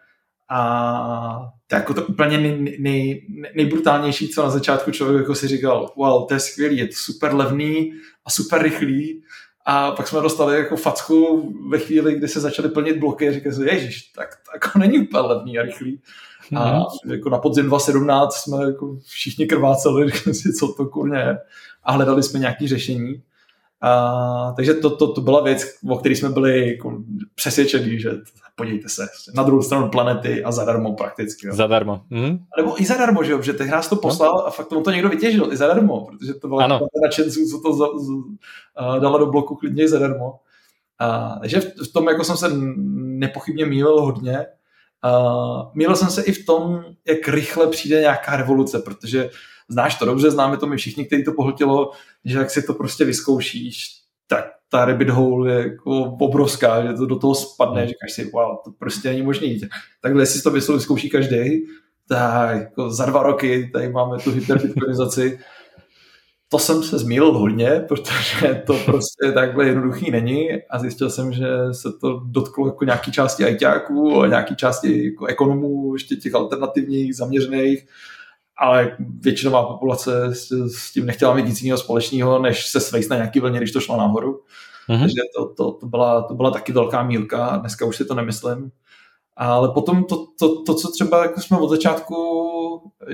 a to jako to úplně nej, nej, nejbrutálnější, co na začátku člověk jako si říkal, wow, to je skvělý, je to super levný a super rychlý. A pak jsme dostali jako facku ve chvíli, kdy se začaly plnit bloky a říkali si, ježiš, tak to jako není úplně levný a rychlý. A mm-hmm. jako na podzim 2017 jsme jako všichni krváceli, říkali si, co to kurně je. A hledali jsme nějaké řešení. A, takže to, to, to byla věc, o které jsme byli jako přesvědčení, že podívejte se, na druhou stranu planety a zadarmo prakticky. Jo. Zadarmo. Mhm. A nebo i zadarmo, že jo, že tehdy to poslal no. a fakt to někdo vytěžil i zadarmo, protože to byla nadšenců, co to za, z, uh, dala do bloku klidně i zadarmo. A, takže v, v tom jako jsem se nepochybně mýlil hodně. Uh, mýlil jsem se i v tom, jak rychle přijde nějaká revoluce, protože znáš to dobře, známe to my všichni, kteří to pohltilo, že jak si to prostě vyzkoušíš, tak ta rabbit hole je jako obrovská, že to do toho spadne, říkáš si, wow, to prostě není možné. Takhle si to vyzkouší každý, tak jako za dva roky tady máme tu hyperbitcoinizaci. To jsem se zmílil hodně, protože to prostě takhle jednoduchý není a zjistil jsem, že se to dotklo jako nějaký části ajťáků a nějaký části jako ekonomů, ještě těch alternativních, zaměřených ale většinová populace s, s tím nechtěla mít nic jiného společného, než se svejst na nějaký vlně, když to šlo nahoru. Mm-hmm. Takže to, to, to, byla, to byla taky velká mílka, dneska už si to nemyslím. Ale potom to, to, to co třeba jako jsme od začátku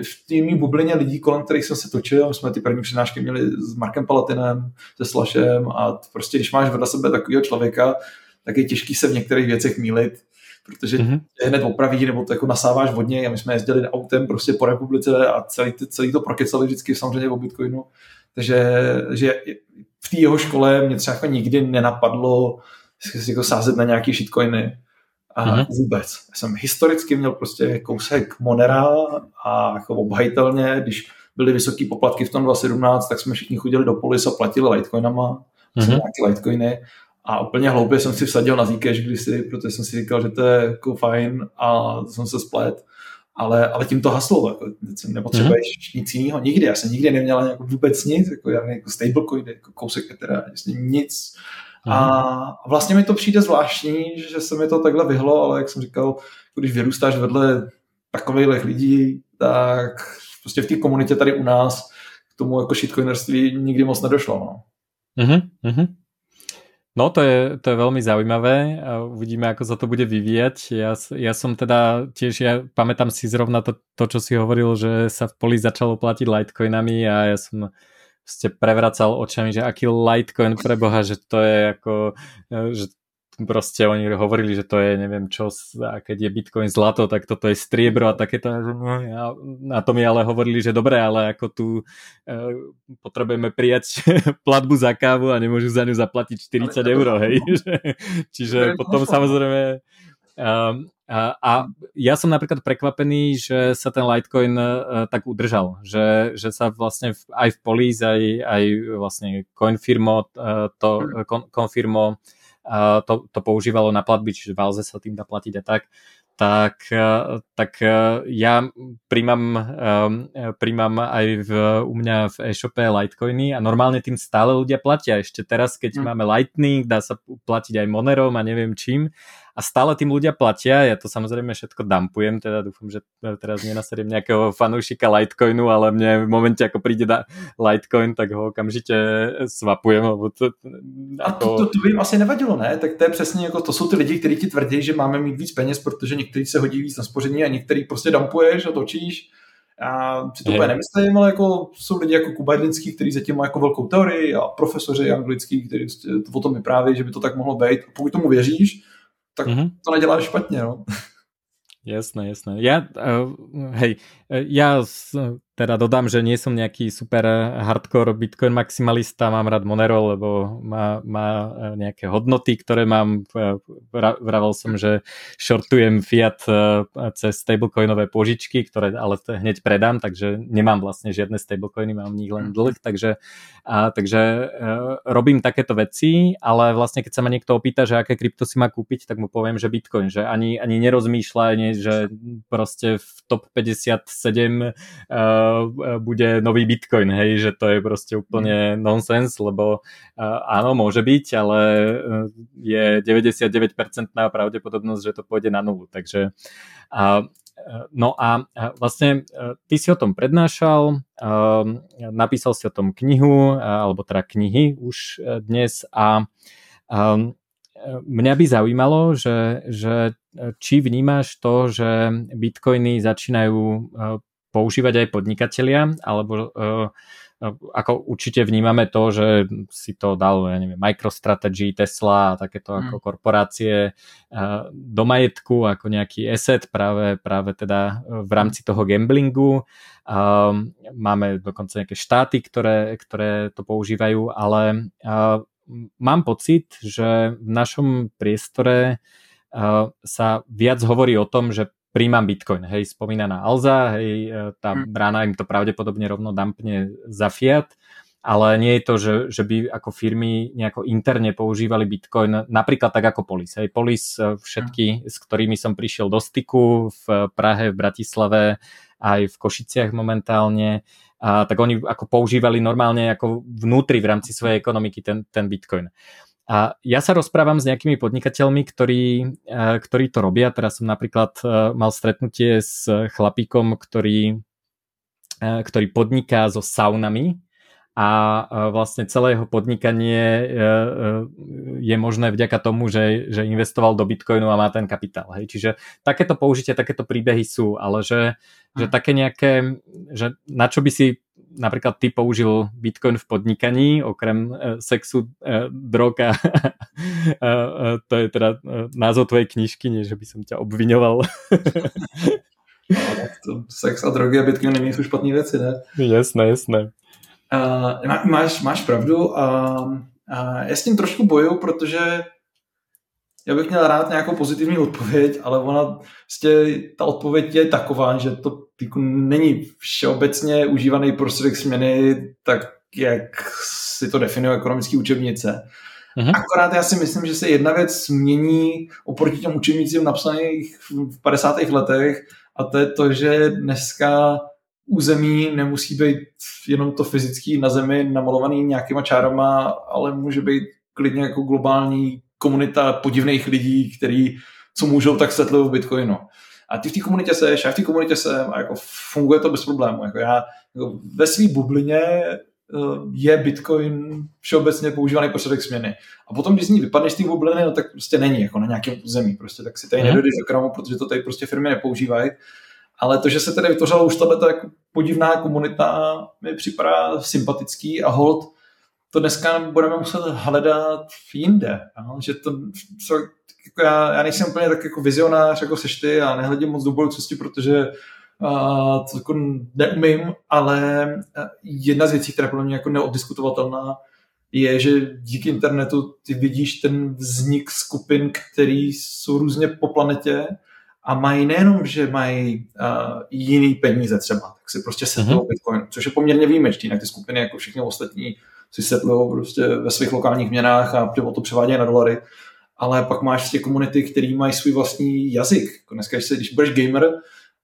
v té bublině lidí, kolem kterých jsem se točil, jsme ty první přednášky měli s Markem Palatinem, se Slashem a prostě když máš vedle sebe takového člověka, tak je těžký se v některých věcech mílit protože mm-hmm. hned opraví, nebo to jako nasáváš vodně a my jsme jezdili autem prostě po republice a celý, celý to prokecali vždycky samozřejmě o Bitcoinu. Takže že v té jeho škole mě třeba jako nikdy nenapadlo jako sázet na nějaký shitcoiny. A mm-hmm. vůbec. Já jsem historicky měl prostě kousek Monera a jako obhajitelně, když byly vysoké poplatky v tom 2017, tak jsme všichni chodili do polis a platili Litecoinama, mm-hmm. nějaké Litecoiny a úplně hloupě jsem si vsadil na Zcash kdysi, protože jsem si říkal, že to je jako fajn a jsem se splet. Ale, ale tím to haslo, jako, nepotřebuješ mm-hmm. nic jiného nikdy. Já jsem nikdy neměl jako vůbec nic, jako, jako stablecoin, jako kousek Ethera, vlastně nic. Mm-hmm. A vlastně mi to přijde zvláštní, že se mi to takhle vyhlo, ale jak jsem říkal, když vyrůstáš vedle takových lidí, tak prostě v té komunitě tady u nás k tomu jako shitcoinerství nikdy moc nedošlo. No. Mm-hmm. No to je, to je veľmi zaujímavé a uvidíme, ako sa to bude vyvíjať. Ja, ja som teda tiež, ja pamätám si zrovna to, to, čo si hovoril, že sa v poli začalo platiť Litecoinami a ja som ste prevracal očami, že aký Litecoin pre Boha, že to je ako, že proste oni hovorili, že to je neviem čo, a keď je Bitcoin zlato, tak toto je striebro a takéto. No, ja, na to mi ale hovorili, že dobre, ale ako tu e, potrebujeme prijať platbu za kávu a nemôžu za ňu zaplatiť 40 eur, hej. Čiže potom samozrejme Um, a, a ja som napríklad prekvapený, že sa ten Litecoin uh, tak udržal, že, že sa vlastne v, aj v Polis, aj, aj vlastne Coinfirmo uh, to, kon, Confirmo uh, to, to používalo na platby, čiže Valze sa tým dá platiť a tak tak, tak ja príjmam, príjmam aj v, u mňa v e-shope Litecoiny a normálne tým stále ľudia platia. Ešte teraz, keď mm. máme Lightning, dá sa platiť aj Monerom a neviem čím a stále tým ľudia platia, ja to samozrejme všetko dampujem, teda dúfam, že teraz nenasadím nejakého fanúšika Litecoinu, ale mne v momente, ako príde da Litecoin, tak ho okamžite swapujem. Lebo to, ako... A to, to, to by jim asi nevadilo, ne? Tak to je přesně jako, to jsou ty lidi, kteří ti tvrdí, že máme mít víc peněz, protože některý se hodí víc na spoření a některý prostě dampuješ a točíš. A si to úplně nemyslím, ale jako jsou lidi jako Kuba Jedlinský, který zatím má jako velkou teorii a profesoři anglický, kteří o tom vypráví, že by to tak mohlo být. A pokud tomu věříš, tak mm-hmm. to neděláš špatně, no. Jasné, jasné. Ja, uh, hej, ja teda dodám, že nie som nejaký super hardcore Bitcoin maximalista, mám rád Monero, lebo má, má nejaké hodnoty, ktoré mám. Vravel som, že shortujem fiat eh, cez stablecoinové požičky, ktoré ale hneď predám, takže nemám vlastne žiadne stablecoiny, mám v nich len dlh, takže, a, takže uh, robím takéto veci, ale vlastne keď sa ma niekto opýta, že aké krypto si má kúpiť, tak mu poviem, že Bitcoin, že ani, ani nerozmýšľa, že proste v top 57 uh, bude nový Bitcoin, hej, že to je proste úplne mm. nonsens, lebo áno, môže byť, ale je 99% pravdepodobnosť, že to pôjde na nulu, takže a, No a vlastne ty si o tom prednášal, napísal si o tom knihu, alebo teda knihy už dnes a mňa by zaujímalo, že, že či vnímaš to, že bitcoiny začínajú používať aj podnikatelia, alebo uh, ako určite vnímame to, že si to dal, ja neviem, MicroStrategy, Tesla a takéto mm. ako korporácie uh, do majetku ako nejaký asset práve, práve teda v rámci toho gamblingu. Máme dokonca nejaké štáty, ktoré, ktoré to používajú, ale mám pocit, že v našom priestore sa viac hovorí o tom, že príjmam Bitcoin, hej, spomínaná Alza, hej, e, tá hmm. brána im to pravdepodobne rovno dampne za fiat, ale nie je to, že, že by ako firmy nejako interne používali Bitcoin, napríklad tak ako Polis. Hej, Polis, e, všetky, s ktorými som prišiel do styku v Prahe, v Bratislave, aj v Košiciach momentálne, a, tak oni ako používali normálne ako vnútri v rámci svojej ekonomiky ten, ten Bitcoin. A ja sa rozprávam s nejakými podnikateľmi, ktorí, ktorí to robia. Teraz som napríklad mal stretnutie s chlapíkom, ktorý, ktorý podniká so saunami a vlastne celé jeho podnikanie je možné vďaka tomu, že, že investoval do Bitcoinu a má ten kapitál. Hej. Čiže takéto použitie, takéto príbehy sú, ale že, že hm. také nejaké, že na čo by si napríklad ty použil Bitcoin v podnikaní, okrem uh, sexu, uh, drog a to je teda uh, názov tvojej knižky, nie že by som ťa obviňoval. Sex a drogy a Bitcoin nejsou špatné věci, ne? Jasné, jasné. Uh, máš, máš pravdu a uh, uh, já s tím trošku boju, protože já bych měl rád nějakou pozitivní odpověď, ale ona prostě ta odpověď je taková, že to jako není všeobecně užívaný prostředek směny, tak jak si to definuje ekonomické učebnice. Mm-hmm. Akorát já si myslím, že se jedna věc změní oproti těm učebnicím napsaných v 50. letech a to je to, že dneska území nemusí být jenom to fyzický na zemi namalovaný nějakýma čárama, ale může být klidně jako globální komunita podivných lidí, který co můžou, tak setlují v Bitcoinu. A ty v té komunitě seš, já v té komunitě jsem a jako funguje to bez problému. Jako já jako ve své bublině eh, je Bitcoin všeobecně používaný prostředek směny. A potom, když z ní vypadneš z té bubliny, no, tak prostě není jako na nějakém území. Prostě tak si tady mm. nedojdeš do kramu, protože to tady prostě firmy nepoužívají. Ale to, že se tady vytvořila už tato jako podivná komunita, mi připadá sympatický a hold to dneska budeme muset hledat jinde. No? Že to, co, jako já, já nejsem úplně tak jako vizionář, jako seš ty a nehledím moc do budoucnosti, protože uh, to jako neumím, ale jedna z věcí, která je pro mě jako neoddiskutovatelná, je, že díky internetu ty vidíš ten vznik skupin, který jsou různě po planetě a mají nejenom, že mají uh, jiný peníze třeba, tak si prostě settlují mm-hmm. Bitcoin, což je poměrně výjimečný, jinak ty skupiny jako všechny ostatní si settlují prostě ve svých lokálních měnách a to převádějí na dolary, ale pak máš prostě komunity, který mají svůj vlastní jazyk. Jako dneska, když, když budeš gamer,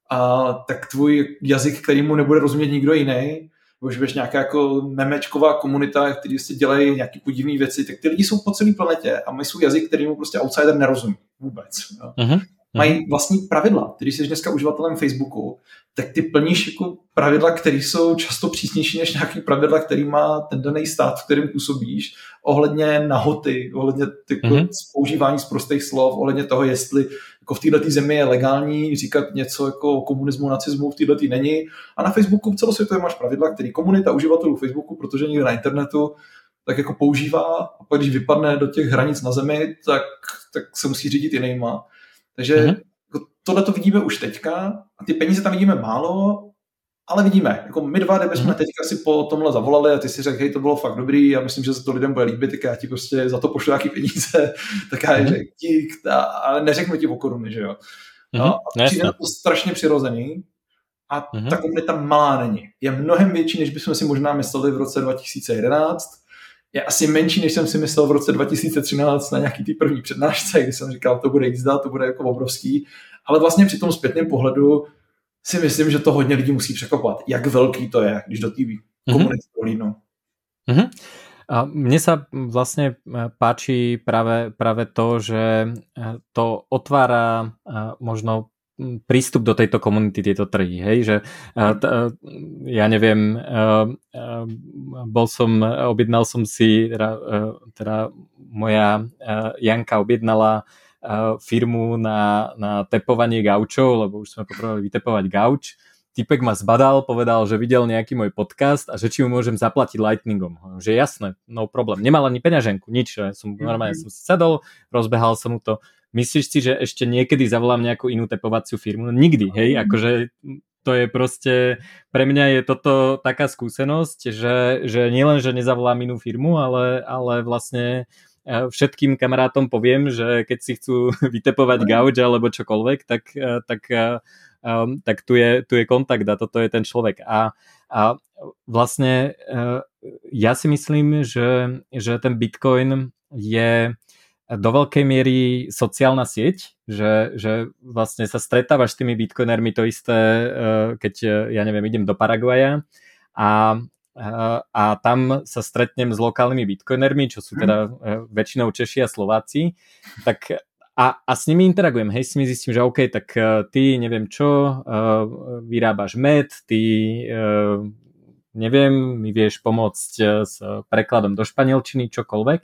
a, tak tvůj jazyk, který mu nebude rozumět nikdo jiný, nebo že budeš nějaká jako memečková komunita, který si dělají nějaký podivné věci, tak ty lidi jsou po celé planetě a mají svůj jazyk, který mu prostě outsider nerozumí vůbec. Jo. Uh-huh mají mhm. vlastní pravidla. Když jsi dneska uživatelem Facebooku, tak ty plníš jako pravidla, které jsou často přísnější než nějaký pravidla, který má ten daný stát, v kterém působíš, ohledně nahoty, ohledně jako mm-hmm. používání z prostých slov, ohledně toho, jestli jako v této zemi je legální říkat něco jako o komunismu, nacismu, v této není. A na Facebooku celosvětově máš pravidla, který komunita uživatelů Facebooku, protože někde na internetu, tak jako používá a pak když vypadne do těch hranic na zemi, tak, tak se musí řídit jinýma. Takže mm-hmm. tohle to vidíme už teďka a ty peníze tam vidíme málo, ale vidíme. Jako my dva, kdybychom mm-hmm. teďka si po tomhle zavolali a ty si řekl, hej, to bylo fakt dobrý, já myslím, že se to lidem bude líbit, tak já ti prostě za to pošlu nějaký peníze, tak já mm-hmm. řekl, dík, ale neřeknu ti o koruny, že jo. No, mm-hmm. a přijde to strašně přirozený a mm-hmm. ta komunita malá není. Je mnohem větší, než bychom si možná mysleli v roce 2011 je asi menší, než jsem si myslel v roce 2013 na nějaký ty první přednášce, kdy jsem říkal, to bude jízda, to bude jako obrovský. Ale vlastně při tom zpětném pohledu si myslím, že to hodně lidí musí překopat, jak velký to je, když do té mm-hmm. komunity pohlídnou. Mm-hmm. A mne sa vlastne e, páči práve, práve to, že e, to otvára e, možno prístup do tejto komunity, tieto trhy, hej, že ja neviem, bol som, objednal som si, teda, teda moja Janka objednala firmu na, na tepovanie gaučov, lebo už sme potrebovali vytepovať gauč. Typek ma zbadal, povedal, že videl nejaký môj podcast a že či mu môžem zaplatiť lightningom. Že jasné, no problém. Nemal ani peňaženku, nič. Som, normálne som si sedol, rozbehal som mu to Myslíš si, že ešte niekedy zavolám nejakú inú tepovaciu firmu? No, nikdy, hej, mm. akože to je proste, pre mňa je toto taká skúsenosť, že, že nielen, že nezavolám inú firmu, ale, ale vlastne e, všetkým kamarátom poviem, že keď si chcú vytepovať mm. gauč alebo čokoľvek, tak, e, tak, um, tak tu, je, tu je kontakt a toto je ten človek. A, a vlastne ja si myslím, že, že ten Bitcoin je do veľkej miery sociálna sieť, že, že vlastne sa stretávaš s tými bitcoinermi to isté, eh, keď, eh, ja neviem, idem do Paraguaja a, eh, a tam sa stretnem s lokálnymi bitcoinermi, čo sú teda väčšinou Češi a Slováci, tak a, a s nimi interagujem, hej, s nimi zistím, že OK, tak ty neviem čo, vyrábaš med, ty neviem, mi vieš pomôcť s prekladom do španielčiny, čokoľvek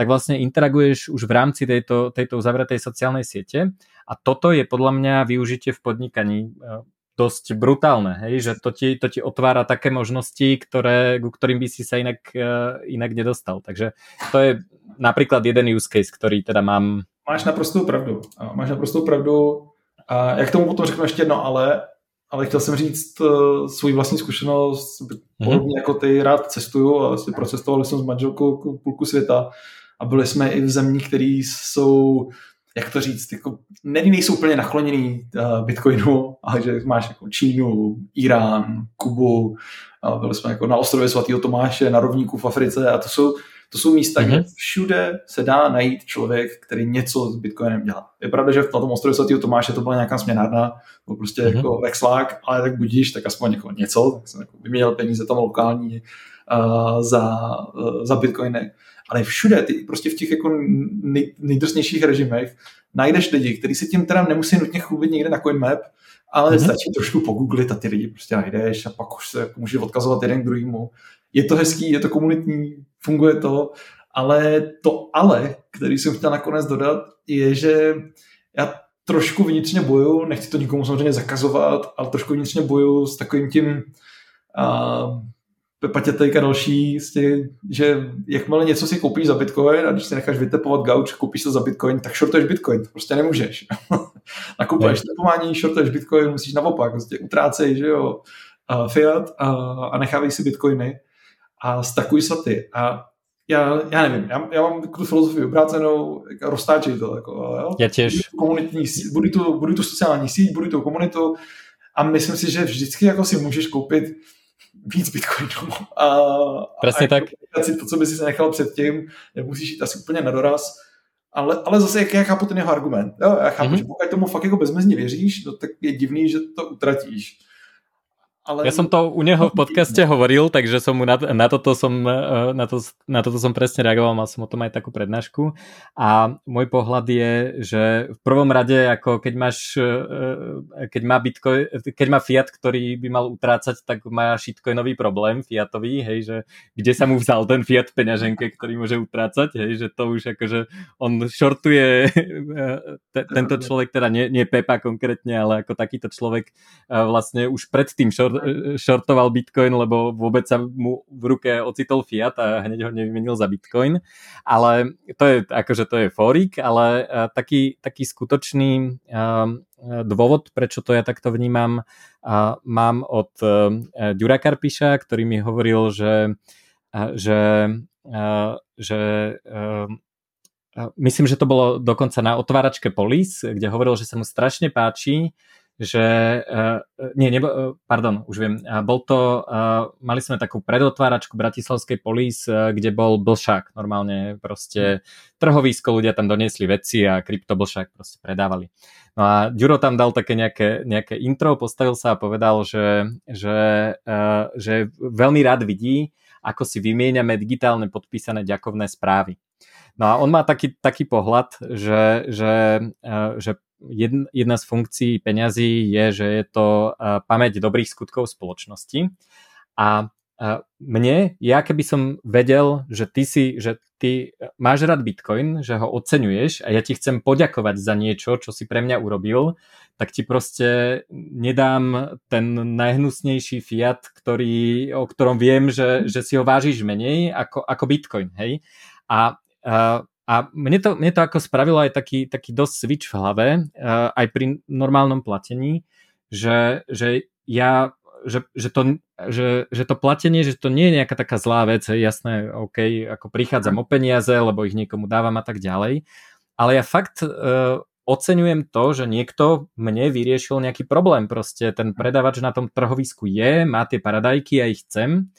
tak vlastne interaguješ už v rámci tejto, tejto uzavretej sociálnej siete a toto je podľa mňa využitie v podnikaní e, dosť brutálne, hej? že to ti, to ti otvára také možnosti, ktoré, ku ktorým by si sa inak, e, inak nedostal. Takže to je napríklad jeden use case, ktorý teda mám. Máš naprostou pravdu. Máš naprostou pravdu. A jak tomu potom řeknu ještě jedno, ale ale chtěl jsem říct uh, svůj vlastní zkušenost, mm-hmm. podobně jako ty rád cestuju a vlastně procestovali jsem s manželkou půlku světa a byli jsme i v zemích, které jsou, jak to říct, jako, ne, nejsou úplně nakloněný uh, Bitcoinu, ale že máš jako Čínu, Irán, Kubu, a byli jsme jako na ostrově svatého Tomáše, na rovníku v Africe a to jsou, to jsou místa, mm-hmm. kde mhm. všude se dá najít člověk, který něco s Bitcoinem dělá. Je pravda, že na tom ostrově svatého Tomáše to byla nějaká směnárna, to prostě mm-hmm. jako vexlák, ale tak budíš, tak aspoň jako něco, tak jsem jako vyměnil peníze tam lokální uh, za, uh, za Bitcoiny ale všude, ty prostě v těch jako nej, nejdrsnějších režimech najdeš lidi, kteří se tím teda nemusí nutně chlubit někde na CoinMap, ale mm-hmm. stačí trošku pogooglit a ty lidi prostě najdeš a pak už se jako může odkazovat jeden k druhému. Je to hezký, je to komunitní, funguje to, ale to ale, který jsem chtěl nakonec dodat, je, že já trošku vnitřně boju, nechci to nikomu samozřejmě zakazovat, ale trošku vnitřně boju s takovým tím uh, Pepa Tětejka další, vlastně, že jakmile něco si koupíš za Bitcoin a když si necháš vytepovat gauč, koupíš to za Bitcoin, tak shortuješ Bitcoin, prostě nemůžeš. Nakupuješ tepování, shortuješ Bitcoin, musíš naopak, prostě utrácej, že jo, fiat a, a nechávej si Bitcoiny a stakuj saty. A já, já nevím, já, já mám tu filozofii obrácenou, roztáčej to. Jako, jo? Já těž. Komunitní, budu tu, budu tu sociální síť, budu tu komunitu a myslím si, že vždycky jako si můžeš koupit víc bitcoinů. A, Přesně tak. Si to, co by si nechal předtím, nemusíš jít asi úplně na doraz, ale, ale zase, jak já chápu ten jeho argument. Jo, já chápu, mm-hmm. že pokud tomu fakt jako bezmezně věříš, no, tak je divný, že to utratíš. Ale... Ja som to u neho v podcaste hovoril, takže som mu na, na, toto som, e, na, to, na toto som presne reagoval, mal som o tom aj takú prednášku. A môj pohľad je, že v prvom rade, ako keď máš, e, e, keď má Bitcoin, keď má Fiat, ktorý by mal utrácať, tak má shitcoinový problém Fiatový, hej, že kde sa mu vzal ten Fiat peňaženke, ktorý môže utrácať, hej, že to už akože on shortuje te, tento človek, teda nie, nie Pepa konkrétne, ale ako takýto človek vlastne už predtým short, shortoval Bitcoin, lebo vôbec sa mu v ruke ocitol fiat a hneď ho nevymenil za Bitcoin. Ale to je, akože to je forik, ale taký, taký skutočný uh, dôvod, prečo to ja takto vnímam, mám od Dura Karpiša, ktorý mi hovoril, že, že, že myslím, že to bolo dokonca na otváračke Polis, kde hovoril, že sa mu strašne páči, že, uh, nie, nebo, uh, pardon, už viem, uh, bol to, uh, mali sme takú predotváračku Bratislavskej polis, uh, kde bol blšák, normálne proste trhovísko, ľudia tam doniesli veci a kryptoblšák proste predávali. No a Ďuro tam dal také nejaké, nejaké intro, postavil sa a povedal, že, že, uh, že veľmi rád vidí, ako si vymieňame digitálne podpísané ďakovné správy. No a on má taký, taký pohľad, že, že, že jedna, z funkcií peňazí je, že je to uh, pamäť dobrých skutkov spoločnosti. A uh, mne, ja keby som vedel, že ty si, že ty máš rád Bitcoin, že ho oceňuješ a ja ti chcem poďakovať za niečo, čo si pre mňa urobil, tak ti proste nedám ten najhnusnejší fiat, ktorý, o ktorom viem, že, že si ho vážiš menej ako, ako Bitcoin, hej? A uh, a mne to, mne to ako spravilo aj taký, taký dosť switch v hlave, uh, aj pri normálnom platení, že, že ja že, že, to, že, že to platenie, že to nie je nejaká taká zlá vec, je jasné, OK, ako prichádzam o peniaze, lebo ich niekomu dávam a tak ďalej, ale ja fakt uh, oceňujem to, že niekto mne vyriešil nejaký problém, proste ten predavač na tom trhovisku je, má tie paradajky, ja ich chcem,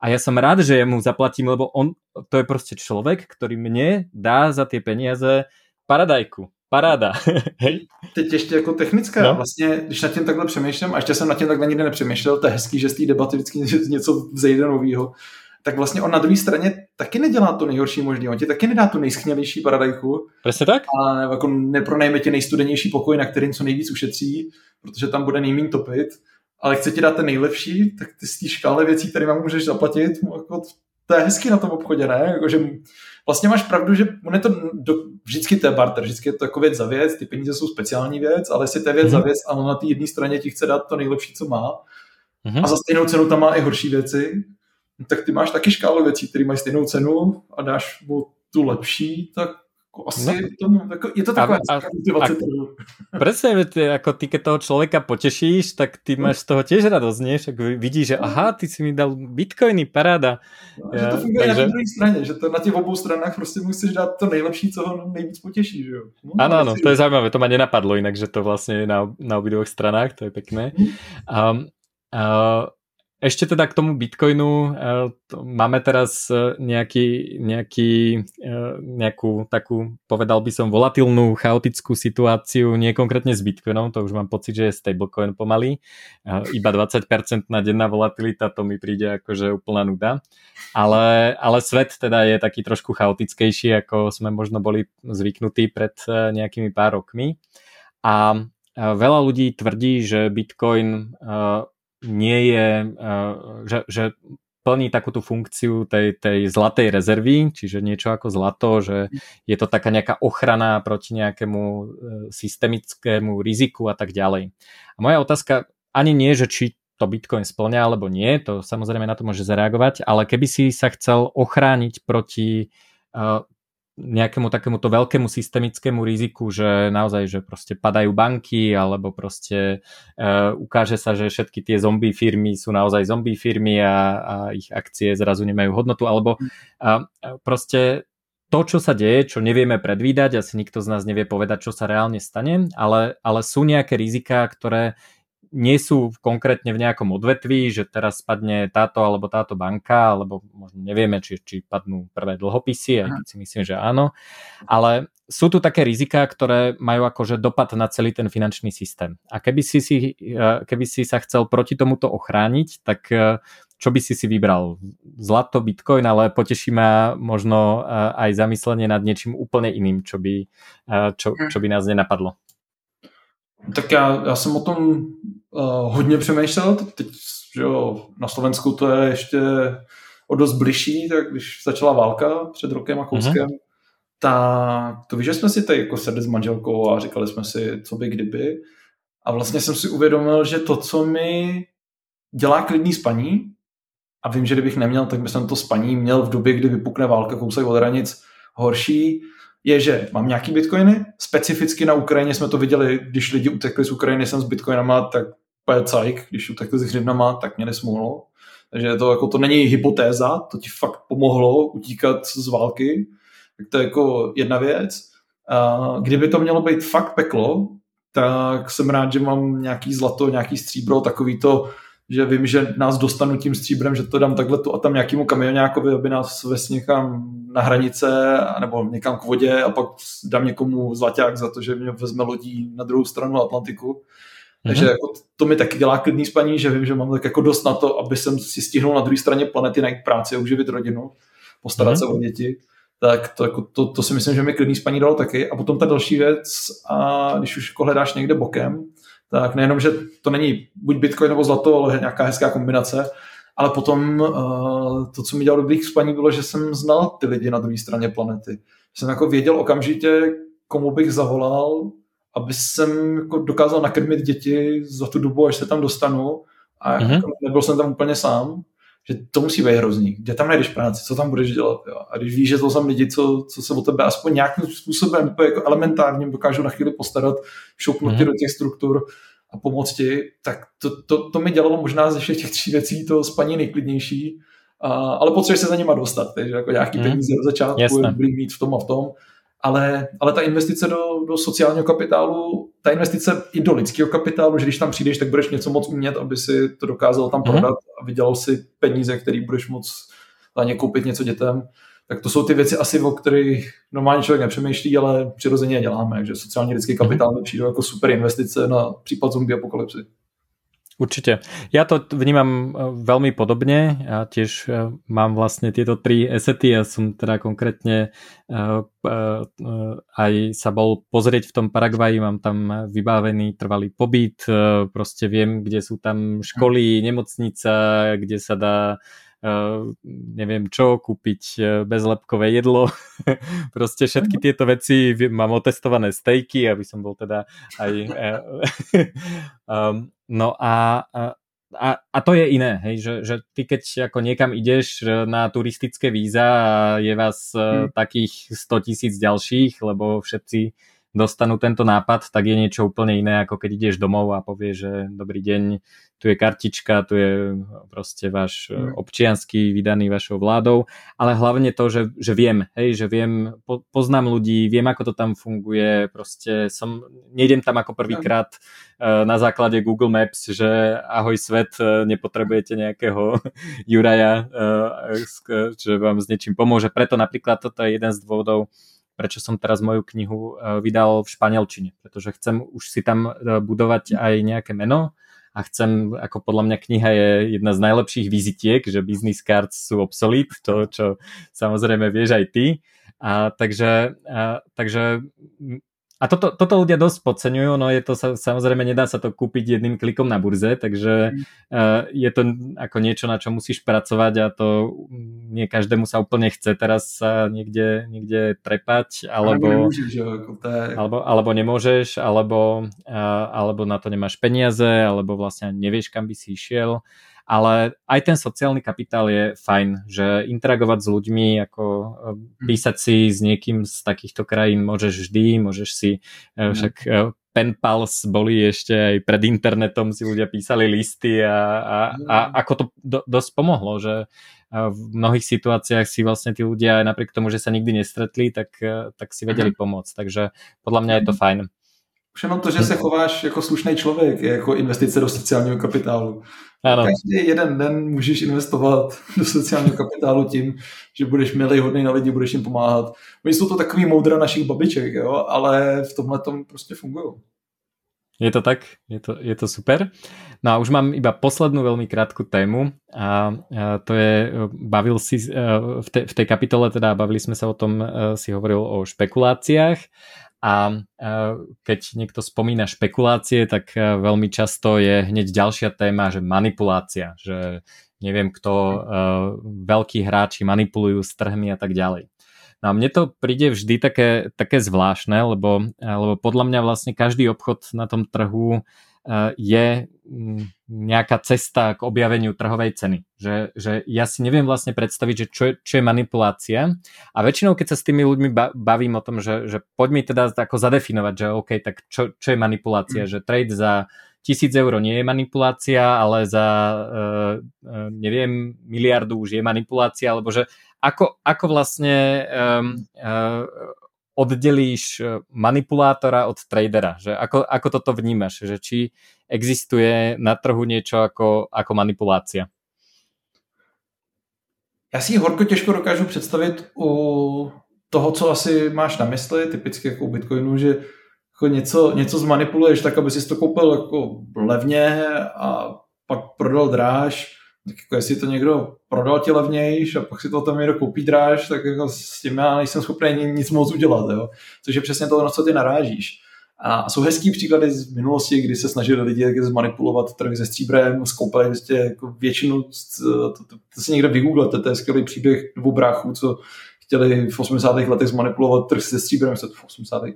a ja som rád, že mu zaplatím, lebo on, to je prostě člověk, který mne dá za ty peníze paradajku. Paráda. Hej. Teď ještě jako technická, no. vlastně, když nad tím takhle přemýšlím, a ještě jsem nad tím takhle nikdy nepřemýšlel, to je hezký, že z té debaty vždycky něco vzejde novýho, tak vlastně on na druhé straně taky nedělá to nejhorší možný, on ti taky nedá tu nejschnělejší paradajku. Přesně tak. A jako nepronajme ti nejstudenější pokoj, na kterým co nejvíc ušetří, protože tam bude nejméně topit ale chce ti dát ten nejlepší, tak ty z té škály věcí, které vám můžeš zaplatit, jako to je hezky na tom obchodě, ne? Jako, že vlastně máš pravdu, že on je to do, vždycky to je barter, vždycky je to jako věc za věc, ty peníze jsou speciální věc, ale jestli to je věc mm-hmm. za věc, ale na té jedné straně ti chce dát to nejlepší, co má, mm-hmm. a za stejnou cenu tam má i horší věci, tak ty máš taky škálu věcí, které mají stejnou cenu a dáš mu tu lepší, tak asi no. tomu, jako, je to taková a, a, motivace Presne, ty, ako ty, keď toho človeka potešíš, tak ty máš z toho tiež radosť, nie? Však vidíš, že aha, ty si mi dal bitcoiny, paráda. No, ja, že to funguje takže... na druhé straně, že to na těch obou stranách prostě musíš dát to nejlepší, co ho nejvíc potěší, že jo? No, ano, ano, to je zaujímavé, to ma nenapadlo inak, že to vlastně je na, na obidvoch stranách, to je pekné. Um, uh, ešte teda k tomu Bitcoinu, eh, máme teraz eh, nejaký, nejaký, eh, nejakú takú, povedal by som, volatilnú, chaotickú situáciu, nie konkrétne s Bitcoinom, to už mám pocit, že je stablecoin pomaly, iba 20% na denná volatilita, to mi príde akože úplná nuda, ale, ale svet teda je taký trošku chaotickejší, ako sme možno boli zvyknutí pred nejakými pár rokmi. A veľa ľudí tvrdí, že Bitcoin nie je, eh, že, že plní takú tú funkciu tej, tej zlatej rezervy, čiže niečo ako zlato, že je to taká nejaká ochrana proti nejakému eh, systemickému riziku a tak ďalej. A moja otázka ani nie, že či to Bitcoin splňa alebo nie, to samozrejme na to môže zareagovať, ale keby si sa chcel ochrániť proti uh, nejakému takémuto veľkému systemickému riziku, že naozaj, že proste padajú banky, alebo proste uh, ukáže sa, že všetky tie zombie firmy sú naozaj zombie firmy a, a ich akcie zrazu nemajú hodnotu, alebo uh, proste to, čo sa deje, čo nevieme predvídať, asi nikto z nás nevie povedať, čo sa reálne stane, ale, ale sú nejaké rizika, ktoré nie sú konkrétne v nejakom odvetví, že teraz spadne táto alebo táto banka, alebo možno nevieme, či, či padnú prvé dlhopisy, aj keď si myslím, že áno, ale sú tu také rizika, ktoré majú akože dopad na celý ten finančný systém. A keby si, si, eh, keby si sa chcel proti tomuto ochrániť, tak eh, čo by si si vybral? Zlato, bitcoin, ale poteší ma možno eh, aj zamyslenie nad niečím úplne iným, čo by, čo, hm. čo by nás nenapadlo. Tak já, já jsem o tom uh, hodně přemýšlel. Teď že jo, na Slovensku to je ještě o dost bližší, tak když začala válka před rokem a kouskem, mm-hmm. tak to víš, že jsme si tady jako sedli s manželkou a říkali jsme si, co by kdyby. A vlastně jsem si uvědomil, že to, co mi dělá klidný spaní, a vím, že kdybych neměl, tak bych to spaní měl v době, kdy vypukne válka kousek od hranic horší, je, že mám nějaký bitcoiny, specificky na Ukrajině jsme to viděli, když lidi utekli z Ukrajiny sem s bitcoinama, tak je cajk, když utekli s hřivnama, tak měli smůlu. Takže to, jako, to není hypotéza, to ti fakt pomohlo utíkat z války, tak to je jako jedna věc. A kdyby to mělo být fakt peklo, tak jsem rád, že mám nějaký zlato, nějaký stříbro, takový to, že vím, že nás dostanu tím stříbrem, že to dám takhle tu a tam nějakému kamionákovi, aby nás ves někam na hranice nebo někam k vodě a pak dám někomu zlaťák za to, že mě vezme lodí na druhou stranu Atlantiku. Mm-hmm. Takže jako to mi taky dělá klidný spaní, že vím, že mám tak jako dost na to, aby jsem si stihnul na druhé straně planety najít práci a uživit rodinu, postarat mm-hmm. se o děti. Tak to, jako, to, to, si myslím, že mi klidný spaní dalo taky. A potom ta další věc, a když už jako hledáš někde bokem, tak nejenom, že to není buď bitcoin nebo zlato, ale nějaká hezká kombinace, ale potom uh, to, co mi dělalo dobrých spaní, bylo, že jsem znal ty lidi na druhé straně planety. Jsem jako věděl okamžitě, komu bych zavolal, aby jsem jako dokázal nakrmit děti za tu dobu, až se tam dostanu a mm-hmm. jako nebyl jsem tam úplně sám, že to musí být hrozný. Kde tam najdeš práci, co tam budeš dělat? Jo? A když víš, že to jsou lidi, co, co se o tebe aspoň nějakým způsobem jako elementárním dokážou na chvíli postarat, šoupnout mm-hmm. do těch struktur, a pomoct ti, tak to, to, to mi dělalo možná ze všech těch tří věcí to spaní nejklidnější, a, ale potřebuješ se za nima dostat, takže jako nějaký mm. peníze od začátku Jasne. mít v tom a v tom, ale, ale ta investice do, do sociálního kapitálu, ta investice i do lidského kapitálu, že když tam přijdeš, tak budeš něco moc umět, aby si to dokázal tam mm. prodat a vydělal si peníze, který budeš moc za ně koupit něco dětem, tak to jsou ty věci asi, o kterých normálně člověk nepřemýšlí, ale přirozeně je děláme. Takže sociální lidský mhm. kapitál mi přijde jako super investice na případ zombie apokalypsy. Určite. Ja to vnímam e, veľmi podobne. Ja tiež e, mám vlastne tieto tri esety. Ja som teda konkrétne e, aj sa bol pozrieť v tom Paraguaji, mám tam vybavený trvalý pobyt, proste viem, kde sú tam školy, nemocnica, kde sa dá neviem čo, kúpiť uh, bezlepkové jedlo. Proste všetky tieto veci mám otestované stejky, aby som bol teda aj... Uh, um, no a, a, a to je iné, hej, že, že ty keď ako niekam ideš na turistické víza a je vás hmm. takých 100 tisíc ďalších, lebo všetci dostanú tento nápad, tak je niečo úplne iné, ako keď ideš domov a povieš, že dobrý deň, tu je kartička, tu je proste váš mm. občiansky vydaný vašou vládou, ale hlavne to, že, že viem, hej, že viem, po, poznám ľudí, viem, ako to tam funguje, proste som, nejdem tam ako prvýkrát uh, na základe Google Maps, že ahoj svet, uh, nepotrebujete nejakého Juraja, že vám s niečím pomôže. Preto napríklad toto je jeden z dôvodov, prečo som teraz moju knihu e, vydal v španielčine, pretože chcem už si tam e, budovať aj nejaké meno a chcem, ako podľa mňa kniha je jedna z najlepších vizitiek, že business cards sú obsolete, to čo samozrejme vieš aj ty. A, takže, a, takže a toto, toto ľudia dosť podceňujú, no je to sa, samozrejme, nedá sa to kúpiť jedným klikom na burze, takže uh, je to ako niečo, na čo musíš pracovať a to nie každému sa úplne chce teraz sa niekde, niekde trepať, alebo, nemôžeš, že? Ako to je... alebo, alebo nemôžeš, alebo, uh, alebo na to nemáš peniaze, alebo vlastne nevieš, kam by si išiel ale aj ten sociálny kapitál je fajn, že interagovať s ľuďmi, ako e, hm. písať si s niekým z takýchto krajín môžeš vždy, môžeš si mm. však e, pen pals boli ešte aj pred internetom, si ľudia písali listy a, a, a hm. ako to do, dosť pomohlo, že v mnohých situáciách si vlastne tí ľudia aj napriek tomu, že sa nikdy nestretli, tak, tak si vedeli pomôcť. Takže podľa mňa je to fajn. Už jenom to, že se chováš jako slušný člověk, je jako investice do sociálního kapitálu. Ano. Každý jeden den můžeš investovat do sociálního kapitálu tím, že budeš milý, hodný na lidi, budeš jim pomáhat. My jsou to takový moudra našich babiček, jo? ale v tomhle tom prostě fungují. Je to tak, je to, je to super. No a už mám iba poslednú veľmi krátku tému a, a to je, bavil si v, te, v tej kapitole, teda bavili sme sa o tom, si hovoril o špekuláciách a keď niekto spomína špekulácie, tak veľmi často je hneď ďalšia téma, že manipulácia, že neviem kto, veľkí hráči manipulujú s trhmi a tak ďalej. No a mne to príde vždy také, také zvláštne, lebo, lebo podľa mňa vlastne každý obchod na tom trhu je mm, nejaká cesta k objaveniu trhovej ceny. Že, že ja si neviem vlastne predstaviť, že čo je, čo je manipulácia a väčšinou, keď sa s tými ľuďmi bavím o tom, že, že poď mi teda ako zadefinovať, že OK, tak čo, čo je manipulácia, mm. že trade za tisíc eur nie je manipulácia, ale za uh, uh, neviem, miliardu už je manipulácia, alebo že ako, ako vlastne um, uh, oddelíš eh, manipulátora od tradera? Že ako, ako toto vnímaš? Že či existuje na trhu niečo ako, ako manipulácia? Já si horko těžko dokážu představit u toho, co asi máš na mysli, typicky jako u Bitcoinu, že jako něco, něco zmanipuluješ tak, aby si to koupil jako levně a pak prodal dráž tak jako jestli to někdo prodal ti levnějš a pak si to tam někdo koupí dráž, tak jako s tím já nejsem schopný nic moc udělat, jo? což je přesně to, na co ty narážíš. A jsou hezký příklady z minulosti, kdy se snažili lidi zmanipulovat trh se stříbrem, skoupili vlastně jako většinu, to, to, to, to si někde vygooglete, to je skvělý příběh dvou bráchů, co chtěli v 80. letech zmanipulovat trh se stříbrem, v 80. na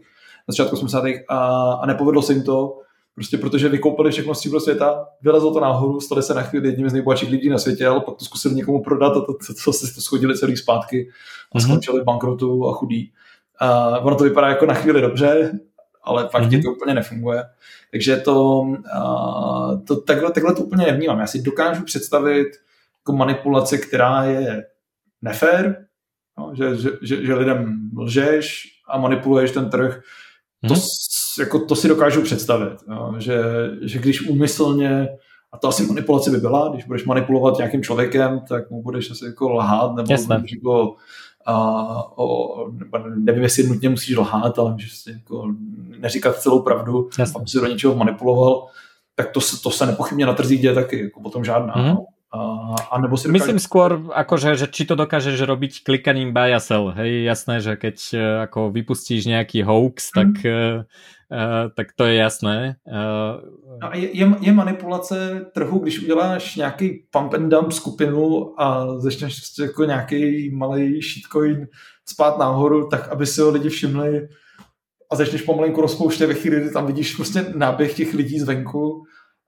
začátku 80. A, a nepovedlo se jim to, Prostě protože vykoupili všechno stříbro světa, vylezlo to nahoru, stali se na chvíli jedním z nejbohatších lidí na světě, ale pak to zkusili někomu prodat a to, to, to, to, to schodili celý zpátky a mm-hmm. skončili bankrotu a chudí. A ono to vypadá jako na chvíli dobře, ale fakt mm-hmm. to úplně nefunguje. Takže to, a, to takhle, takhle to úplně nevnímám. Já si dokážu představit jako manipulace, která je nefér, no, že, že, že, že lidem lžeš a manipuluješ ten trh. To, mm-hmm jako to si dokážu představit, jo, že, že když úmyslně, a to asi manipulace by byla, když budeš manipulovat nějakým člověkem, tak mu budeš asi jako lhát, nebo budeš jako, a, o, nevím, jestli nutně musíš lhát, ale můžeš si jako neříkat celou pravdu, Jasne. aby si do něčeho manipuloval, tak to, to se nepochybně na trzích děje taky, jako potom žádná. Mm-hmm. A, a nebo si dokáže... Myslím skôr, akože, že či to dokážeš robiť klikaním buy a sell. Hej, jasné, že keď e, ako vypustíš nejaký hoax, mm. tak, uh, tak to je jasné. Uh, no je, je manipulace trhu, když uděláš nějaký pump and dump skupinu a začneš prostě jako nějaký malý shitcoin spát nahoru, tak aby si ho lidi všimli a začneš pomalinku rozpouštět ve chvíli, kdy tam vidíš prostě náběh těch lidí zvenku.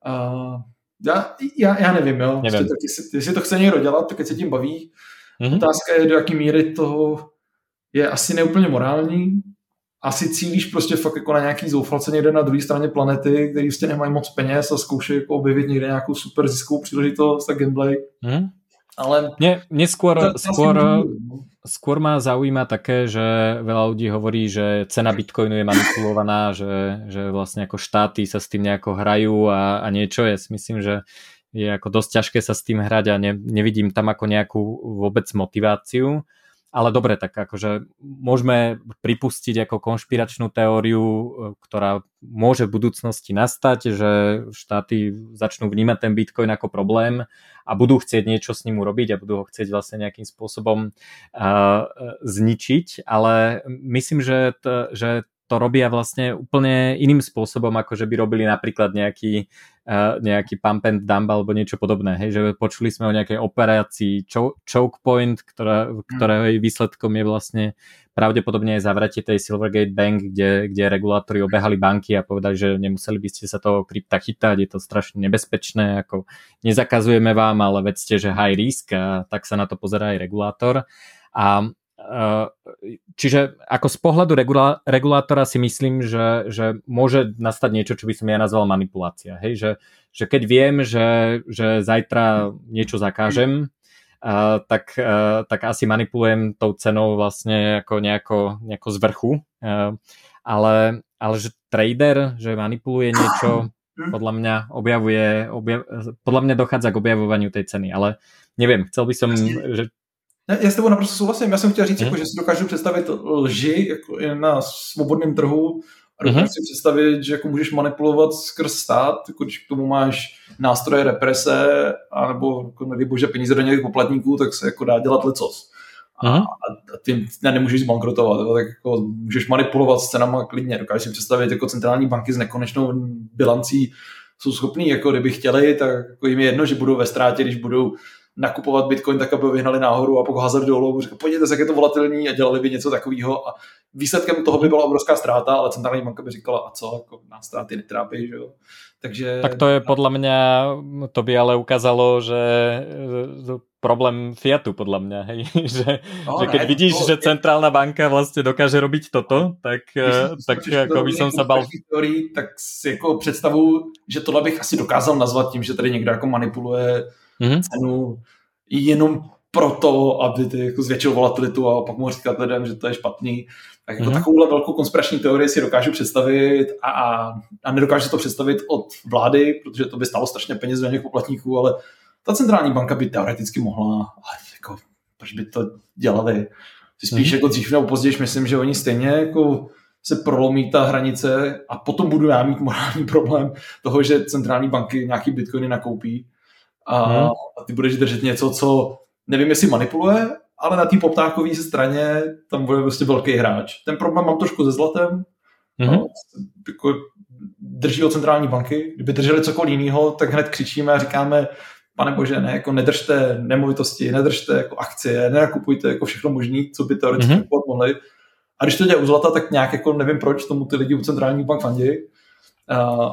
Uh, já, já, já nevím, jo. Nevím. Prostě, tak jestli, jestli to chce někdo dělat, tak se tím baví. Mm-hmm. Otázka je, do jaké míry to je asi neúplně morální. Asi cílíš prostě fakt jako na nějaký zoufalce někde na druhé straně planety, který prostě nemají moc peněz a zkoušejí jako objevit někde nějakou super ziskovou příležitost a gameplay. Mm-hmm. Ale... Mne, mne skôr, to, skôr, skôr ma zaujíma také, že veľa ľudí hovorí, že cena bitcoinu je manipulovaná, že, že vlastne ako štáty sa s tým nejako hrajú a, a niečo. Si myslím, že je ako dosť ťažké sa s tým hrať a ne, nevidím tam ako nejakú vôbec motiváciu ale dobre, tak akože môžeme pripustiť ako konšpiračnú teóriu, e, ktorá môže v budúcnosti nastať, že štáty začnú vnímať ten Bitcoin ako problém a budú chcieť niečo s ním urobiť a budú ho chcieť vlastne nejakým spôsobom uh, zničiť, ale myslím, že, to, že to robia vlastne úplne iným spôsobom, ako že by robili napríklad nejaký, nejaký pump and dump alebo niečo podobné. Hej, že počuli sme o nejakej operácii choke point, ktorá, ktorej výsledkom je vlastne pravdepodobne aj zavratie tej Silvergate Bank, kde, kde regulátori obehali banky a povedali, že nemuseli by ste sa toho krypta chytať, je to strašne nebezpečné, ako nezakazujeme vám, ale vedzte, že high risk a tak sa na to pozerá aj regulátor. A čiže ako z pohľadu regula- regulátora si myslím, že, že môže nastať niečo, čo by som ja nazval manipulácia. Hej? Že, že keď viem, že, že zajtra niečo zakážem, uh, tak, uh, tak asi manipulujem tou cenou vlastne ako nejako, nejako z vrchu. Uh, ale, ale že trader, že manipuluje niečo, podľa mňa objavuje, objav, podľa mňa dochádza k objavovaniu tej ceny, ale neviem, chcel by som, že já s tebou naprosto souhlasím. Já jsem chtěl říct, hmm. jako, že si dokážu představit lži jako na svobodném trhu a dokážu hmm. si představit, že jako můžeš manipulovat skrz stát, jako když k tomu máš nástroje represe, anebo jako, nevím, bože peníze do nějakých poplatníků, tak se jako dá dělat lecos. A, a, a ty ne, nemůžeš zbankrotovat, tak jako můžeš manipulovat s cenama klidně. Dokážeš si představit jako centrální banky s nekonečnou bilancí jsou schopní, jako kdyby chtěli, tak jako jim je jedno, že budou ve ztrátě, když budou nakupovat Bitcoin tak, aby ho vyhnali nahoru a pokud hazard dolů, řekl, podívejte se, jak je to volatilní a dělali by něco takového a výsledkem toho by byla obrovská ztráta, ale centrální banka by říkala, a co, jako nás ztráty netrápí, že jo. Takže... Tak to je podle mě, to by ale ukázalo, že problém Fiatu podle mě, hej? že, no, že keď ne, vidíš, to, že centrálna banka vlastně dokáže robiť toto, tak, tak jako by som sa bal... Teorii, tak si jako představu, že tohle bych asi dokázal nazvat tím, že tady někdo jako manipuluje mm-hmm. cenu jenom proto, aby ty jako zvětšil volatilitu a pak mu říkat lidem, že to je špatný. Tak jako mm-hmm. takovouhle velkou konspirační teorii si dokážu představit a, a, a nedokážu to představit od vlády, protože to by stalo strašně peněz do těch poplatníků, ale ta centrální banka by teoreticky mohla, ale jako, proč by to dělali? Spíš mm-hmm. jako dřív nebo později myslím, že oni stejně jako se prolomí ta hranice a potom budu já mít morální problém toho, že centrální banky nějaký bitcoiny nakoupí a, hmm. a ty budeš držet něco, co nevím, jestli manipuluje, ale na té poptávkové straně tam bude prostě velký hráč. Ten problém mám trošku se zlatem, hmm. no, jako drží od centrální banky. Kdyby drželi cokoliv jiného, tak hned křičíme a říkáme, pane bože, ne, jako nedržte nemovitosti, nedržte jako akcie, nenakupujte jako všechno možné, co by teoreticky mm-hmm. mohli. A když to dělá u zlata, tak nějak jako nevím proč tomu ty lidi u centrální bank fandějí.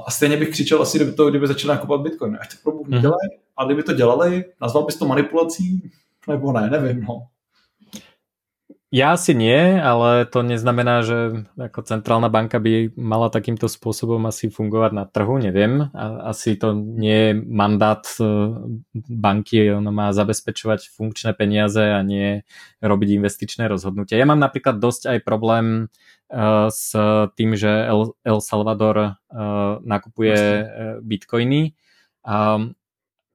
A stejně bych křičel asi, kdyby, to, kdyby začali nakupovat Bitcoin. Ať to pro mm-hmm. A kdyby to dělali, nazval bys to manipulací? Nebo ne, nevím, no. Ja asi nie, ale to neznamená, že ako centrálna banka by mala takýmto spôsobom asi fungovať na trhu, neviem. Asi to nie je mandát e, banky, ona má zabezpečovať funkčné peniaze a nie robiť investičné rozhodnutia. Ja mám napríklad dosť aj problém e, s tým, že El Salvador e, nakupuje bitcoiny.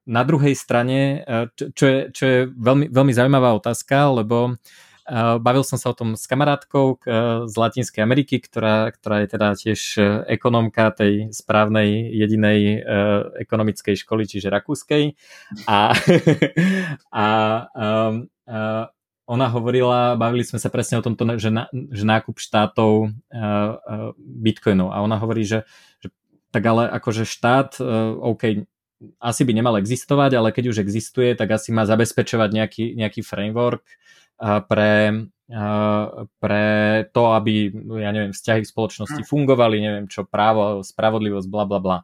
Na druhej strane, čo je, čo je veľmi, veľmi zaujímavá otázka, lebo Bavil som sa o tom s kamarátkou z Latinskej Ameriky, ktorá, ktorá je teda tiež ekonomka tej správnej jedinej ekonomickej školy, čiže rakúskej. A, a, a, a ona hovorila, bavili sme sa presne o tomto, že, na, že nákup štátov bitcoinov. A ona hovorí, že, že tak ale akože štát, OK, asi by nemal existovať, ale keď už existuje, tak asi má zabezpečovať nejaký, nejaký framework, pre, pre to, aby, ja neviem, vzťahy v spoločnosti hm. fungovali, neviem čo, právo, spravodlivosť, bla bla bla.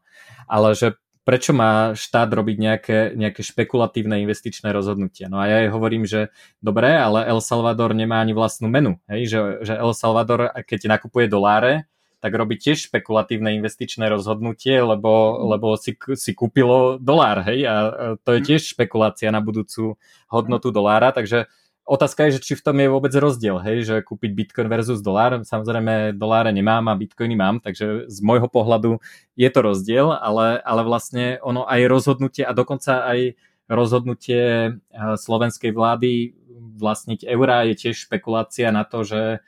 Ale že prečo má štát robiť nejaké, nejaké špekulatívne investičné rozhodnutia. No a ja jej hovorím, že dobre, ale El Salvador nemá ani vlastnú menu. Hej? Že, že El Salvador, keď nakupuje doláre, tak robí tiež špekulatívne investičné rozhodnutie, lebo, lebo si, si kúpilo dolár, hej, a to je hm. tiež špekulácia na budúcu hodnotu dolára, takže Otázka je, že či v tom je vôbec rozdiel, hej, že kúpiť Bitcoin versus dolár. Samozrejme, doláre nemám a Bitcoiny mám, takže z môjho pohľadu je to rozdiel, ale, ale vlastne ono aj rozhodnutie a dokonca aj rozhodnutie eh, slovenskej vlády vlastniť eurá je tiež špekulácia na to, že,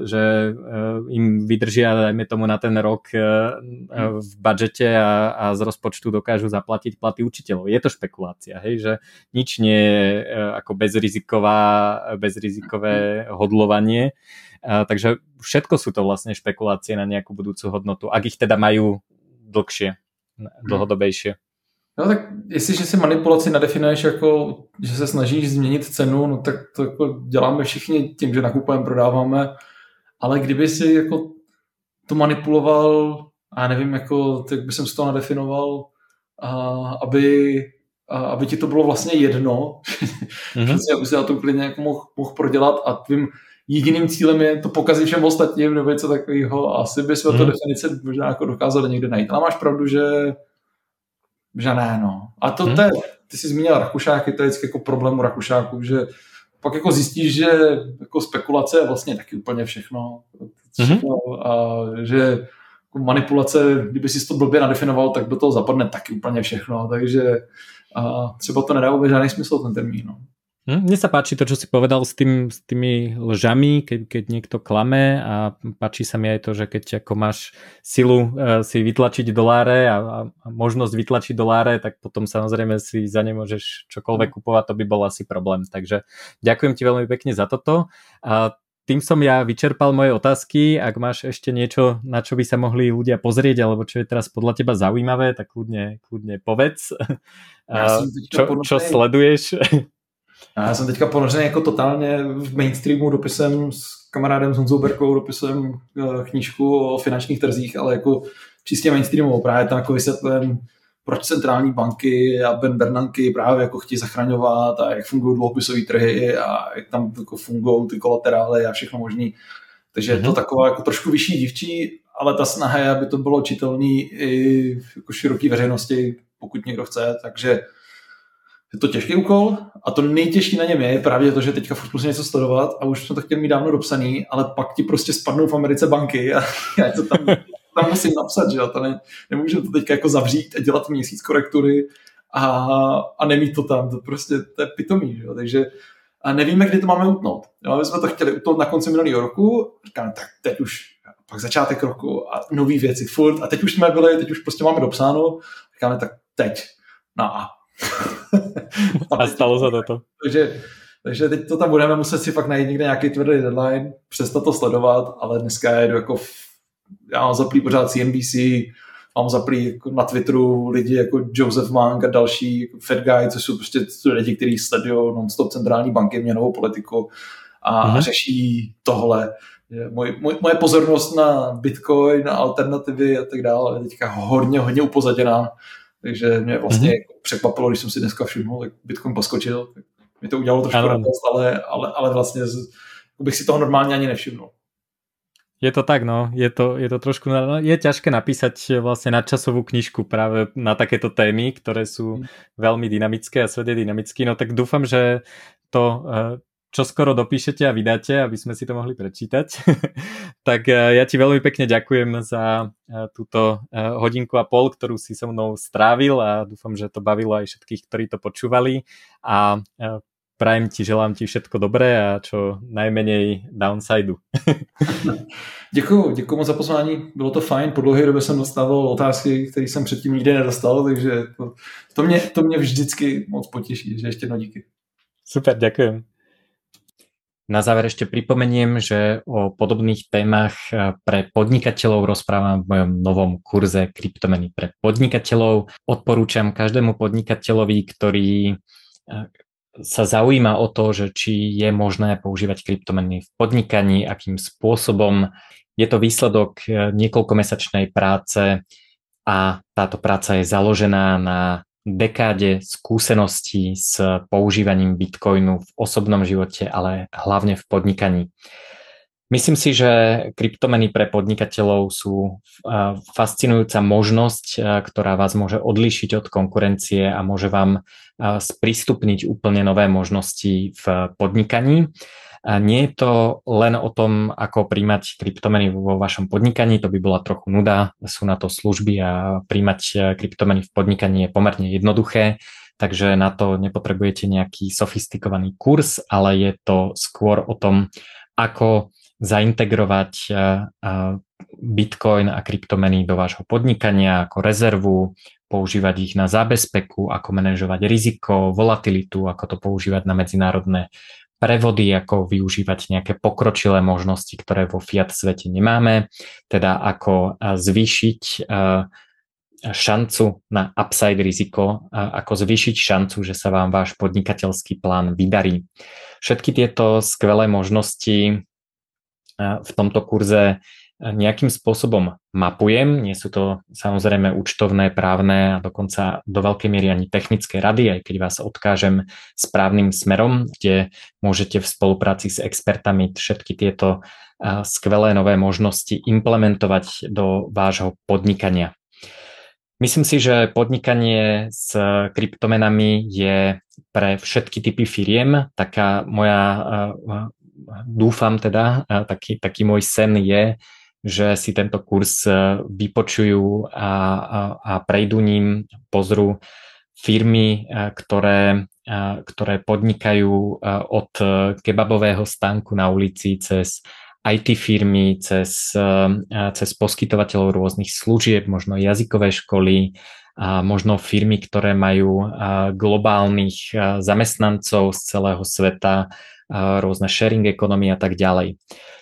že im vydržia, dajme tomu, na ten rok v budžete a, a z rozpočtu dokážu zaplatiť platy učiteľov. Je to špekulácia, hej, že nič nie je ako bezriziková, bezrizikové hodlovanie, takže všetko sú to vlastne špekulácie na nejakú budúcu hodnotu, ak ich teda majú dlhšie, dlhodobejšie. No tak jestliže si manipulaci nadefinuješ jako, že se snažíš změnit cenu, no tak to jako děláme všichni tím, že nakupujeme, prodáváme, ale kdyby si jako to manipuloval, a nevím, jako, tak by jsem z toho nadefinoval, a, aby, a, aby ti to bylo vlastně jedno, mm-hmm. že si to klidně jako mohl, mohl prodělat a tvým jediným cílem je to pokazit všem ostatním nebo něco takového. Asi bychom mm-hmm. to definice možná jako dokázali někde najít. Ale máš pravdu, že že ne, no. A to, hmm. to je, ty jsi zmínil Rakušáky, to je vždycky jako problém u Rakušáků, že pak jako zjistíš, že jako spekulace je vlastně taky úplně všechno. všechno hmm. A že jako manipulace, kdyby si to blbě nadefinoval, tak do toho zapadne taky úplně všechno. Takže a třeba to nedá vůbec žádný smysl ten termín. No. Hm, mne sa páči to, čo si povedal s, tým, s tými lžami, keď, keď niekto klame a páči sa mi aj to, že keď ako máš silu uh, si vytlačiť doláre a, a možnosť vytlačiť doláre, tak potom samozrejme si za ne môžeš čokoľvek kupovať, to by bol asi problém. Takže ďakujem ti veľmi pekne za toto. A tým som ja vyčerpal moje otázky. Ak máš ešte niečo, na čo by sa mohli ľudia pozrieť, alebo čo je teraz podľa teba zaujímavé, tak kľudne, kľudne povedz. Ja čo, čo sleduješ? Já jsem teďka ponořený jako totálně v mainstreamu dopisem s kamarádem s Honzou Berkou, dopisem eh, knížku o finančních trzích, ale jako čistě mainstreamovou. Právě tam jako vysvětlen, proč centrální banky a Ben Bernanky právě jako chtějí zachraňovat a jak fungují dluhopisové trhy a jak tam jako fungují ty kolaterály a všechno možný. Takže je to mhm. taková jako trošku vyšší dívčí, ale ta snaha je, aby to bylo čitelný i jako široký veřejnosti, pokud někdo chce, takže je to těžký úkol a to nejtěžší na něm je právě to, že teďka furt musím něco sledovat a už jsme to chtěli mít dávno dopsaný, ale pak ti prostě spadnou v Americe banky a já to tam, tam musím napsat, že to ne, nemůžu to teďka jako zavřít a dělat měsíc korektury a, a nemít to tam, to prostě to je pitomý, že takže a nevíme, kdy to máme utnout. Jo, my jsme to chtěli utnout na konci minulého roku, říkáme, tak teď už pak začátek roku a nové věci furt. A teď už jsme byli, teď už prostě máme dopsáno, říkáme, tak teď. No a a stalo se toto. Takže, takže teď to tam budeme muset si fakt najít někde nějaký tvrdý deadline, přestat to sledovat, ale dneska je jako, v, já mám zaplý pořád CNBC, mám zaplý jako na Twitteru lidi jako Joseph Mang a další jako Fed Guy, což jsou prostě lidi, kteří sledují non-stop centrální banky, měnovou politiku a mm-hmm. řeší tohle. Moj, moj, moje pozornost na Bitcoin, na alternativy a tak dále je teďka hodně, hodně upozaděná takže mě vlastně mm-hmm. překvapilo, když jsem si dneska všiml, jak Bitcoin poskočil, tak mi to udělalo trošku radost, ale, ale, ale vlastně bych si toho normálně ani nevšiml. Je to tak, no. Je to, je to trošku... Je ťažké napísať vlastne nadčasovú knižku práve na takéto témy, ktoré sú mhm. veľmi dynamické a svet je dynamický. No tak dúfam, že to eh, čo skoro dopíšete a vydáte, aby sme si to mohli prečítať. tak eh, ja ti veľmi pekne ďakujem za eh, túto eh, hodinku a pol, ktorú si so mnou strávil a dúfam, že to bavilo aj všetkých, ktorí to počúvali a prajem ti, želám ti všetko dobré a čo najmenej downsideu. děkuju, děkuju moc za pozvání, bylo to fajn, po dlouhé době jsem dostával otázky, které jsem předtím nikdy nedostal, takže to, to, mě, to mě vždycky moc potěší, že ještě jedno díky. Super, ďakujem. Na záver ešte pripomeniem, že o podobných témach eh, pre podnikateľov rozprávam v mojom novom kurze Kryptomeny pre podnikateľov. Odporúčam každému podnikateľovi, ktorý eh, sa zaujíma o to, že či je možné používať kryptomeny v podnikaní, akým spôsobom. Je to výsledok eh, niekoľkomesačnej práce a táto práca je založená na dekáde skúseností s používaním Bitcoinu v osobnom živote, ale hlavne v podnikaní. Myslím si, že kryptomeny pre podnikateľov sú fascinujúca možnosť, ktorá vás môže odlíšiť od konkurencie a môže vám sprístupniť úplne nové možnosti v podnikaní. Nie je to len o tom, ako príjmať kryptomeny vo vašom podnikaní, to by bola trochu nuda, sú na to služby a príjmať eh, kryptomeny v podnikaní je pomerne jednoduché, takže na to nepotrebujete nejaký sofistikovaný kurz, ale je to skôr o tom, ako zaintegrovať Bitcoin a kryptomeny do vášho podnikania ako rezervu, používať ich na zábezpeku, ako manažovať riziko, volatilitu, ako to používať na medzinárodné prevody, ako využívať nejaké pokročilé možnosti, ktoré vo fiat svete nemáme, teda ako zvýšiť šancu na upside riziko, ako zvýšiť šancu, že sa vám váš podnikateľský plán vydarí. Všetky tieto skvelé možnosti v tomto kurze nejakým spôsobom mapujem. Nie sú to samozrejme účtovné, právne a dokonca do veľkej miery ani technické rady, aj keď vás odkážem správnym smerom, kde môžete v spolupráci s expertami všetky tieto skvelé nové možnosti implementovať do vášho podnikania. Myslím si, že podnikanie s kryptomenami je pre všetky typy firiem. Taká moja, dúfam teda, taký, taký môj sen je, že si tento kurz e, vypočujú a, a, a prejdú ním, pozrú firmy, e, ktoré, e, ktoré podnikajú od kebabového stánku na ulici cez IT firmy, cez, cez poskytovateľov rôznych služieb, možno jazykové školy, a možno firmy, ktoré majú globálnych zamestnancov z celého sveta, rôzne sharing ekonomie a tak ďalej.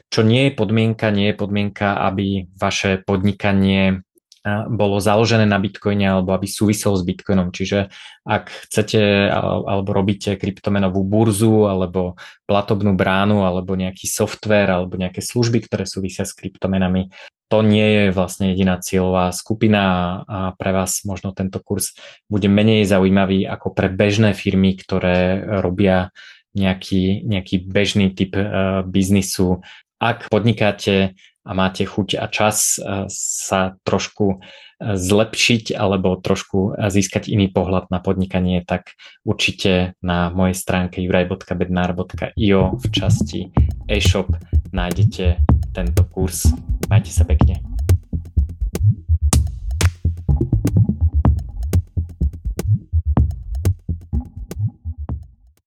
Čo nie je podmienka, nie je podmienka, aby vaše podnikanie bolo založené na Bitcoine alebo aby súviselo s Bitcoinom. Čiže ak chcete alebo robíte kryptomenovú burzu alebo platobnú bránu alebo nejaký software alebo nejaké služby, ktoré súvisia s kryptomenami, to nie je vlastne jediná cieľová skupina a pre vás možno tento kurz bude menej zaujímavý ako pre bežné firmy, ktoré robia nejaký, nejaký bežný typ uh, biznisu, ak podnikáte a máte chuť a čas eh, sa trošku eh, zlepšiť alebo trošku získať iný pohľad na podnikanie, tak určite na mojej stránke juraj.bednar.io v časti e-shop nájdete tento kurz. Majte sa pekne.